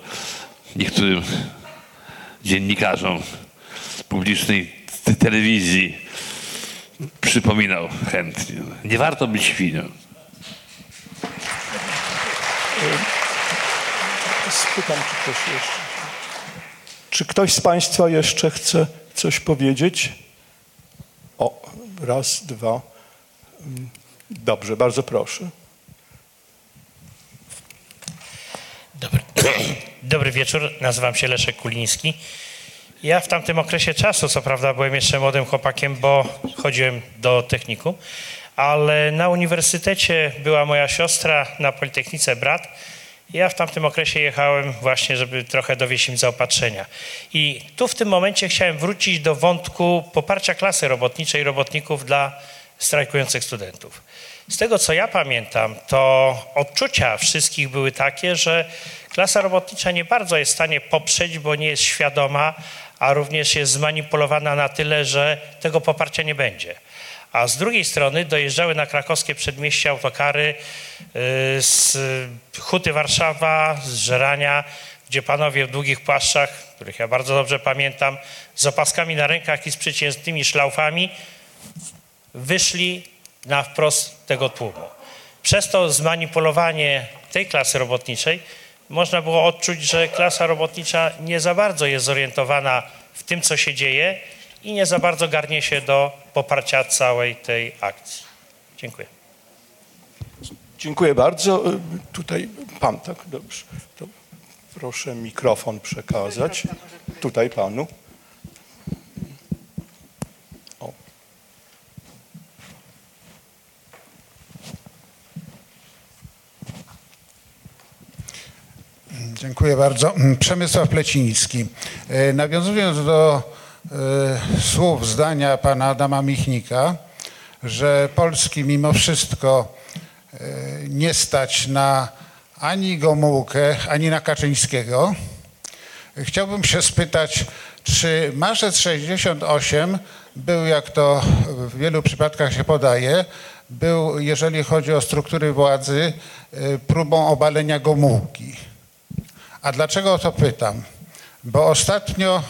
niektórym dziennikarzom publicznej te- telewizji przypominał chętnie. Nie warto być świnią. Spytam, czy ktoś jeszcze. Czy ktoś z Państwa jeszcze chce coś powiedzieć? O, raz, dwa. Dobrze, bardzo proszę. Dobry, dobry wieczór, nazywam się Leszek Kuliński. Ja w tamtym okresie czasu, co prawda, byłem jeszcze młodym chłopakiem, bo chodziłem do techniku, ale na uniwersytecie była moja siostra, na Politechnice brat. Ja w tamtym okresie jechałem właśnie, żeby trochę dowieść im zaopatrzenia. I tu w tym momencie chciałem wrócić do wątku poparcia klasy robotniczej robotników dla strajkujących studentów. Z tego co ja pamiętam, to odczucia wszystkich były takie, że klasa robotnicza nie bardzo jest w stanie poprzeć, bo nie jest świadoma, a również jest zmanipulowana na tyle, że tego poparcia nie będzie. A z drugiej strony dojeżdżały na krakowskie przedmieście autokary y, z Huty Warszawa, z Żerania, gdzie panowie w długich płaszczach, których ja bardzo dobrze pamiętam, z opaskami na rękach i z przyciętymi szlaufami, wyszli na wprost tego tłumu. Przez to zmanipulowanie tej klasy robotniczej można było odczuć, że klasa robotnicza nie za bardzo jest zorientowana w tym, co się dzieje i nie za bardzo garnie się do poparcia całej tej akcji. Dziękuję. Dziękuję bardzo. Y, Tutaj pan, tak? Dobrze. To proszę mikrofon przekazać. Tutaj panu. O. Dziękuję bardzo. Przemysław Pleciński. E, Nawiązując do słów zdania pana Adama Michnika, że Polski mimo wszystko e, nie stać na ani Gomułkę, ani na Kaczyńskiego, chciałbym się spytać, czy marzec 68 był, jak to w wielu przypadkach się podaje, był, jeżeli chodzi o struktury władzy, e, próbą obalenia Gomułki. A dlaczego o to pytam? Bo ostatnio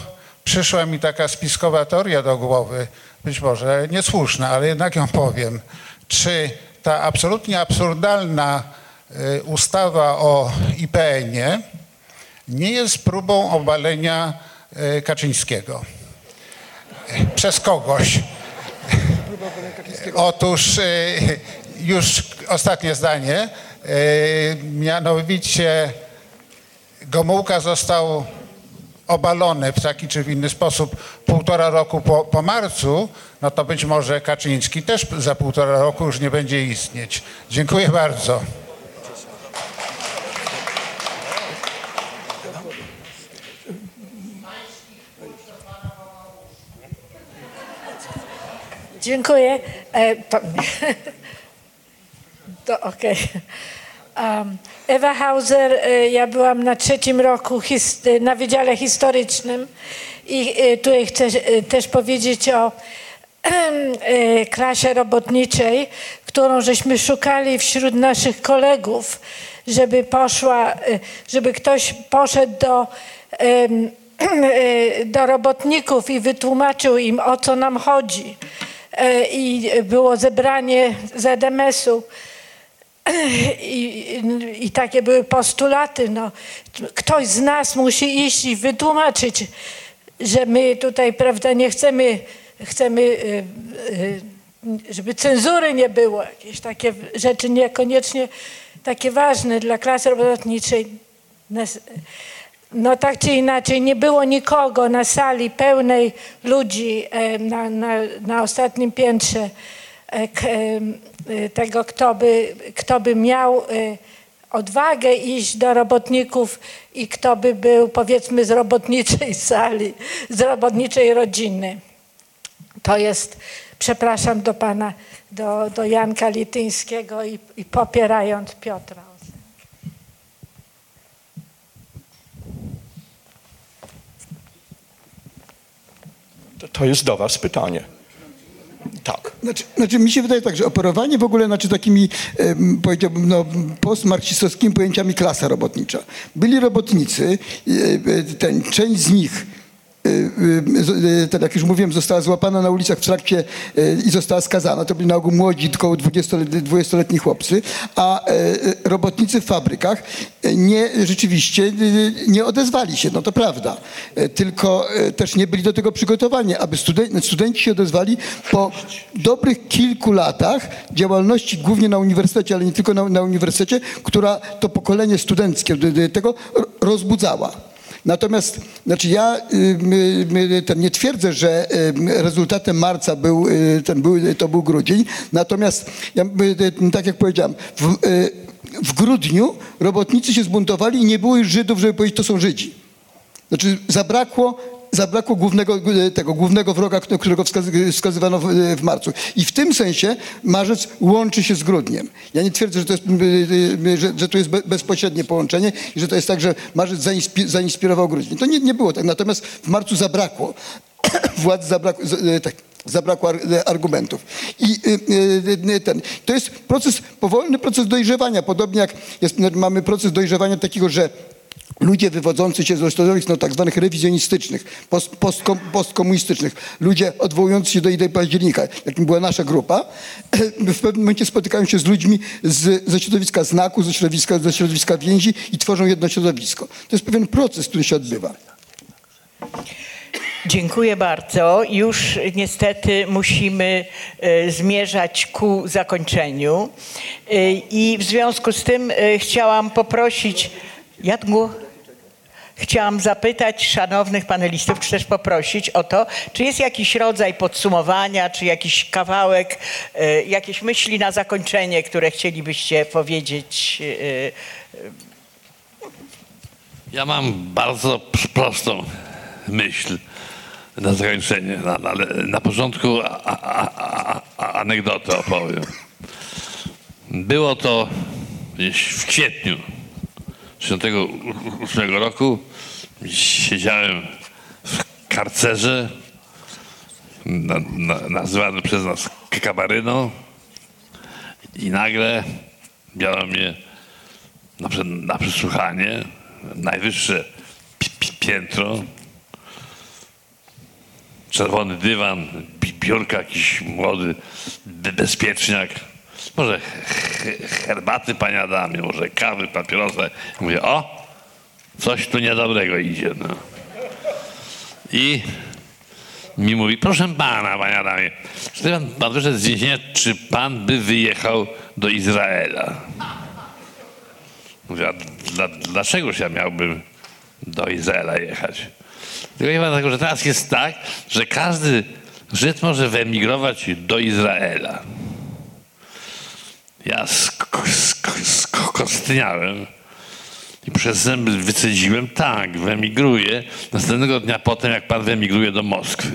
przyszła mi taka spiskowa teoria do głowy, być może niesłuszna, ale jednak ją powiem. Czy ta absolutnie absurdalna y, ustawa o IPN-ie nie jest próbą obalenia y, Kaczyńskiego? Przez kogoś. Otóż y, już ostatnie zdanie. Mianowicie Gomułka został obalony w taki czy w inny sposób półtora roku po, po marcu, no to być może Kaczyński też za półtora roku już nie będzie istnieć. Dziękuję bardzo. Dziękuję. E, to. Um, Ewa Hauser, e, ja byłam na trzecim roku e, na Wydziale Historycznym i e, tutaj chcę też powiedzieć o klasie robotniczej, którą żeśmy szukali wśród naszych kolegów, żeby poszła, żeby ktoś poszedł do do robotników i wytłumaczył im, o co nam chodzi. E, I było zebranie ZMS-u. I, i, takie były postulaty. No, ktoś z nas musi iść i wytłumaczyć, że my tutaj, prawda, nie chcemy, chcemy, y, y, żeby cenzury nie było, jakieś takie rzeczy niekoniecznie takie ważne dla klasy robotniczej. No tak czy inaczej, nie było nikogo na sali pełnej ludzi e, na, na, na ostatnim piętrze e, e, tego, kto by, kto by miał e, odwagę iść do robotników i kto by był powiedzmy z robotniczej sali, z robotniczej rodziny. To jest przepraszam do pana, do, do Janka Lityńskiego i, i popierając Piotra. To jest do was pytanie. Tak. Znaczy, znaczy mi się wydaje tak, że operowanie w ogóle znaczy takimi, powiedziałbym, no, postmarksistowskimi pojęciami klasa robotnicza. Byli robotnicy, e, e, ten, część z nich tak jak już mówiłem, została złapana na ulicach w trakcie i została skazana. To byli na ogół młodzi, około 20-letni 20-letni chłopcy, a robotnicy w fabrykach nie, rzeczywiście nie odezwali się, no to prawda. Tylko też nie byli do tego przygotowani, aby studen- studenci się odezwali po dobrych kilku latach działalności głównie na uniwersytecie, ale nie tylko na, na uniwersytecie, która to pokolenie studenckie tego ro- rozbudzała. Natomiast, znaczy ja y, ten, nie twierdzę, że y, rezultatem marca był, y, ten był, to był grudzień, natomiast ja, tak jak powiedziałem, w, w grudniu robotnicy się zbuntowali i nie było już Żydów, żeby powiedzieć, to są Żydzi. Znaczy zabrakło, zabrakło głównego, e, tego głównego wroga, którego wskazy, wskazywano w, e, w marcu. I w tym sensie marzec łączy się z grudniem. Ja nie twierdzę, że to jest, e, że, że to jest be- bezpośrednie połączenie i że to jest tak, że marzec zainspi, zainspirował grudzień. To nie, nie było tak. Natomiast w marcu zabrakło. Władz zabrakło, tak, zabrakło ar- argumentów. I ten, to jest proces, powolny proces dojrzewania. Podobnie jak jest, mamy proces dojrzewania takiego, że ludzie wywodzący się ze środowisk no, tak zwanych rewizjonistycznych, post, postkom, postkomunistycznych, ludzie odwołujący się do idei października, jakim była nasza grupa, w pewnym momencie spotykają się z ludźmi z, ze środowiska znaku, ze środowiska, ze środowiska więzi i tworzą jedno środowisko. To jest pewien proces, który się odbywa. Dziękuję bardzo. Już niestety musimy e, zmierzać ku zakończeniu. E, I w związku z tym e, chciałam poprosić Jadmu. Chciałam zapytać szanownych panelistów, czy też poprosić o to, czy jest jakiś rodzaj podsumowania, czy jakiś kawałek, e, jakieś myśli na zakończenie, które chcielibyście powiedzieć. e, Ja mam bardzo prostą myśl na zakończenie. Na, na, na początku anegdotę opowiem. Było to w kwietniu 1968 roku. Siedziałem w karcerze na, na, nazywany przez nas kabaryną i nagle biorą mnie na, na przesłuchanie, najwyższe pi- pi- piętro, czerwony dywan, bi- biurka, jakiś młody be- bezpieczniak, może he- herbaty panie Adamie, może kawy, papierosa. Mówię, o, coś tu niedobrego idzie. No. I mi mówi, proszę pana, panie Adamie, czy pan, pan wyszedł z więzienia, czy pan by wyjechał do Izraela? Mówię, a dla, dlaczegoż ja miałbym do Izraela jechać? Tylko nie dlatego, że teraz jest tak, że każdy Żyd może wyemigrować do Izraela. Ja sk- sk- skostniałem i przez zęby wycedziłem, tak, wyemigruję. Następnego dnia potem, jak pan wyemigruje do Moskwy.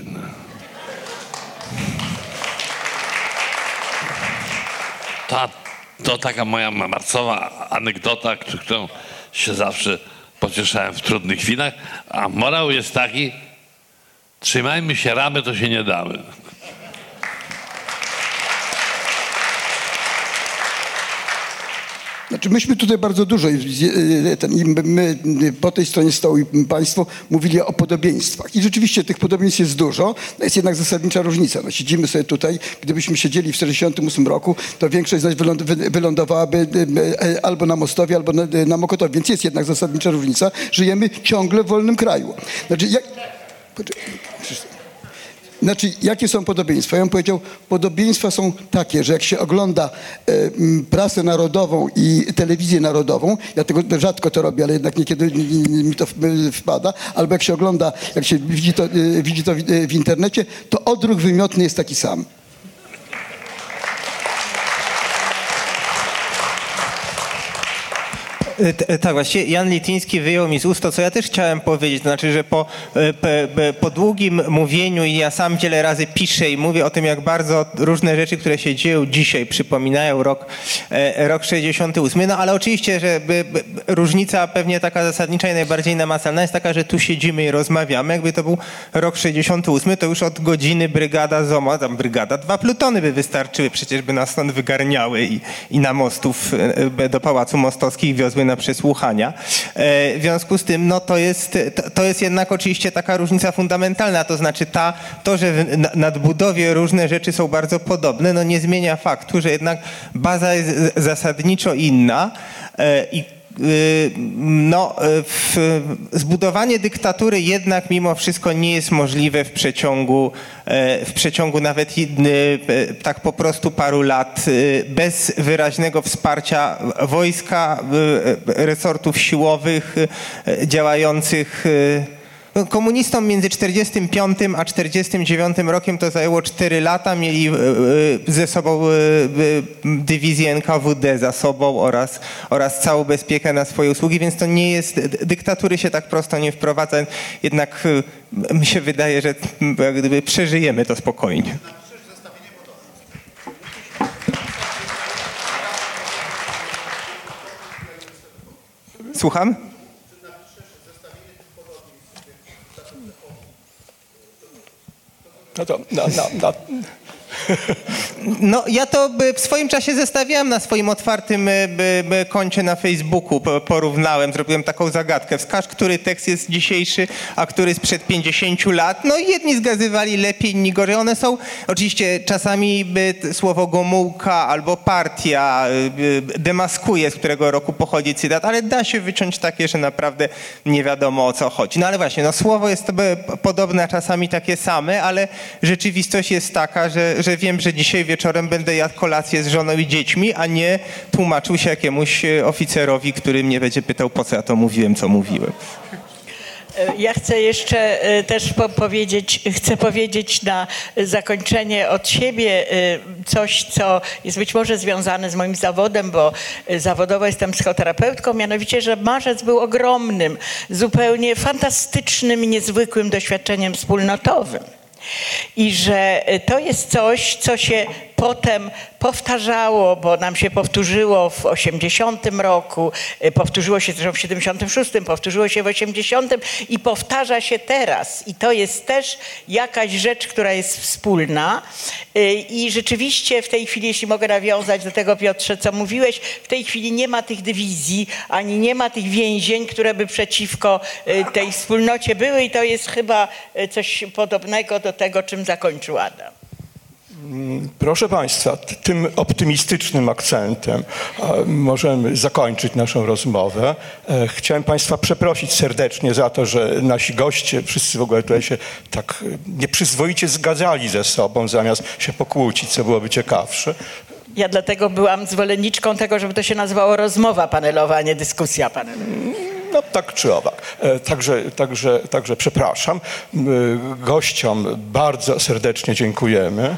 To, taka moja marcowa anegdota, któ- którą się zawsze pocieszałem w trudnych chwilach. A morał jest taki, trzymajmy się ramy, to się nie damy. Znaczy myśmy tutaj bardzo dużo, my po tej stronie stołu i państwo mówili o podobieństwach. I rzeczywiście tych podobieństw jest dużo, no jest jednak zasadnicza różnica. No, siedzimy sobie tutaj, gdybyśmy siedzieli w 1948 roku, to większość z nas wyląd, wy- wylądowałaby e, albo na Mostowie, albo na, na Mokotowie. Więc jest jednak zasadnicza różnica. Żyjemy ciągle w wolnym kraju. Znaczy, jak... Znaczy, jakie są podobieństwa? Ja bym powiedział, podobieństwa są takie, że jak się ogląda e, prasę narodową i telewizję narodową, ja tego rzadko to robię, ale jednak niekiedy mi- to wpada, albo jak się ogląda, jak się widzi to, e, widzi to w, e, w internecie, to odruch wymiotny jest taki sam. E, t- Tak, właściwie Jan Lityński wyjął mi z ust to, co ja też chciałem powiedzieć. To znaczy, że po, e, pe- po długim mówieniu i ja sam wiele razy piszę i mówię o tym, jak bardzo różne rzeczy, które się dzieją dzisiaj, przypominają rok, e, rok 68. No ale oczywiście, że różnica pewnie taka zasadnicza i najbardziej namacalna jest taka, że tu siedzimy i rozmawiamy. Jakby to był rok 68, to już od godziny brygada ZOMO, tam brygada, dwa plutony by wystarczyły, przecież by nas stąd wygarniały i, i na mostów e, do Pałacu Mostowskich wiozły na przesłuchania. E, W związku z tym, no to jest, to, jest jednak oczywiście taka różnica fundamentalna, to znaczy ta, to, że w na- nadbudowie różne rzeczy są bardzo podobne, no nie zmienia faktu, że jednak baza jest zasadniczo inna e, i no, y, w, zbudowanie dyktatury jednak mimo wszystko nie jest możliwe w przeciągu, e, w przeciągu nawet e, tak po prostu paru lat y, bez wyraźnego wsparcia wojska, y, resortów siłowych y, działających y, Komunistom między 45 a 49 rokiem to zajęło 4 lata. Mieli e, e, ze sobą e, dywizję NKWD za sobą oraz, oraz całą bezpiekę na swoje usługi, więc to nie jest, dy- dyktatury się tak prosto nie wprowadza. Jednak mi się wydaje, że gdyby przeżyjemy to spokojnie. Słucham? No to na, na, na, No, ja to w swoim czasie zestawiałem na swoim otwartym e, koncie na Facebooku, po- porównałem, zrobiłem taką zagadkę. Wskaż, który tekst jest dzisiejszy, a który sprzed 50 lat. No i jedni zgazywali lepiej, inni gorzej. One są, oczywiście czasami by słowo Gomułka albo partia y, demaskuje, z którego roku pochodzi cytat, ale da się wyciąć takie, że naprawdę nie wiadomo o co chodzi. No ale właśnie, no słowo jest to podobne, a czasami takie same, ale rzeczywistość jest taka, że, że wiem, że dzisiaj wieczorem będę jadł kolację z żoną i dziećmi, a nie tłumaczył się jakiemuś e, oficerowi, który mnie będzie pytał, po co ja to mówiłem, co mówiłem. E, Ja chcę jeszcze e, też po powiedzieć, chcę powiedzieć na zakończenie od siebie coś, co jest być może związane z moim zawodem, bo zawodowo jestem psychoterapeutką, mianowicie, że marzec był ogromnym, zupełnie fantastycznym i niezwykłym doświadczeniem wspólnotowym. I że e, to jest coś, co się potem powtarzało, bo nam się powtórzyło w 80 roku, e, powtórzyło się zresztą w 76, powtórzyło się w 80 i powtarza się teraz. I to jest też jakaś rzecz, która jest wspólna. E, I rzeczywiście w tej chwili, jeśli mogę nawiązać do tego, Piotrze, co mówiłeś, w tej chwili nie ma tych dywizji, ani nie ma tych więzień, które by przeciwko tej wspólnocie były i to jest chyba coś podobnego do tego, czym zakończył Adam. Proszę Państwa, tym optymistycznym akcentem możemy zakończyć naszą rozmowę. E, Chciałem Państwa przeprosić serdecznie za to, że nasi goście wszyscy w ogóle tutaj się tak nieprzyzwoicie zgadzali ze sobą, zamiast się pokłócić, co byłoby ciekawsze. Ja dlatego byłam zwolenniczką tego, żeby to się nazywało rozmowa panelowa, a nie dyskusja panelowa. No tak czy owak. E, Także, także, także przepraszam. M, Gościom bardzo serdecznie dziękujemy.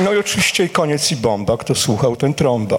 No i oczywiście koniec i bomba. Kto słuchał, ten trąba.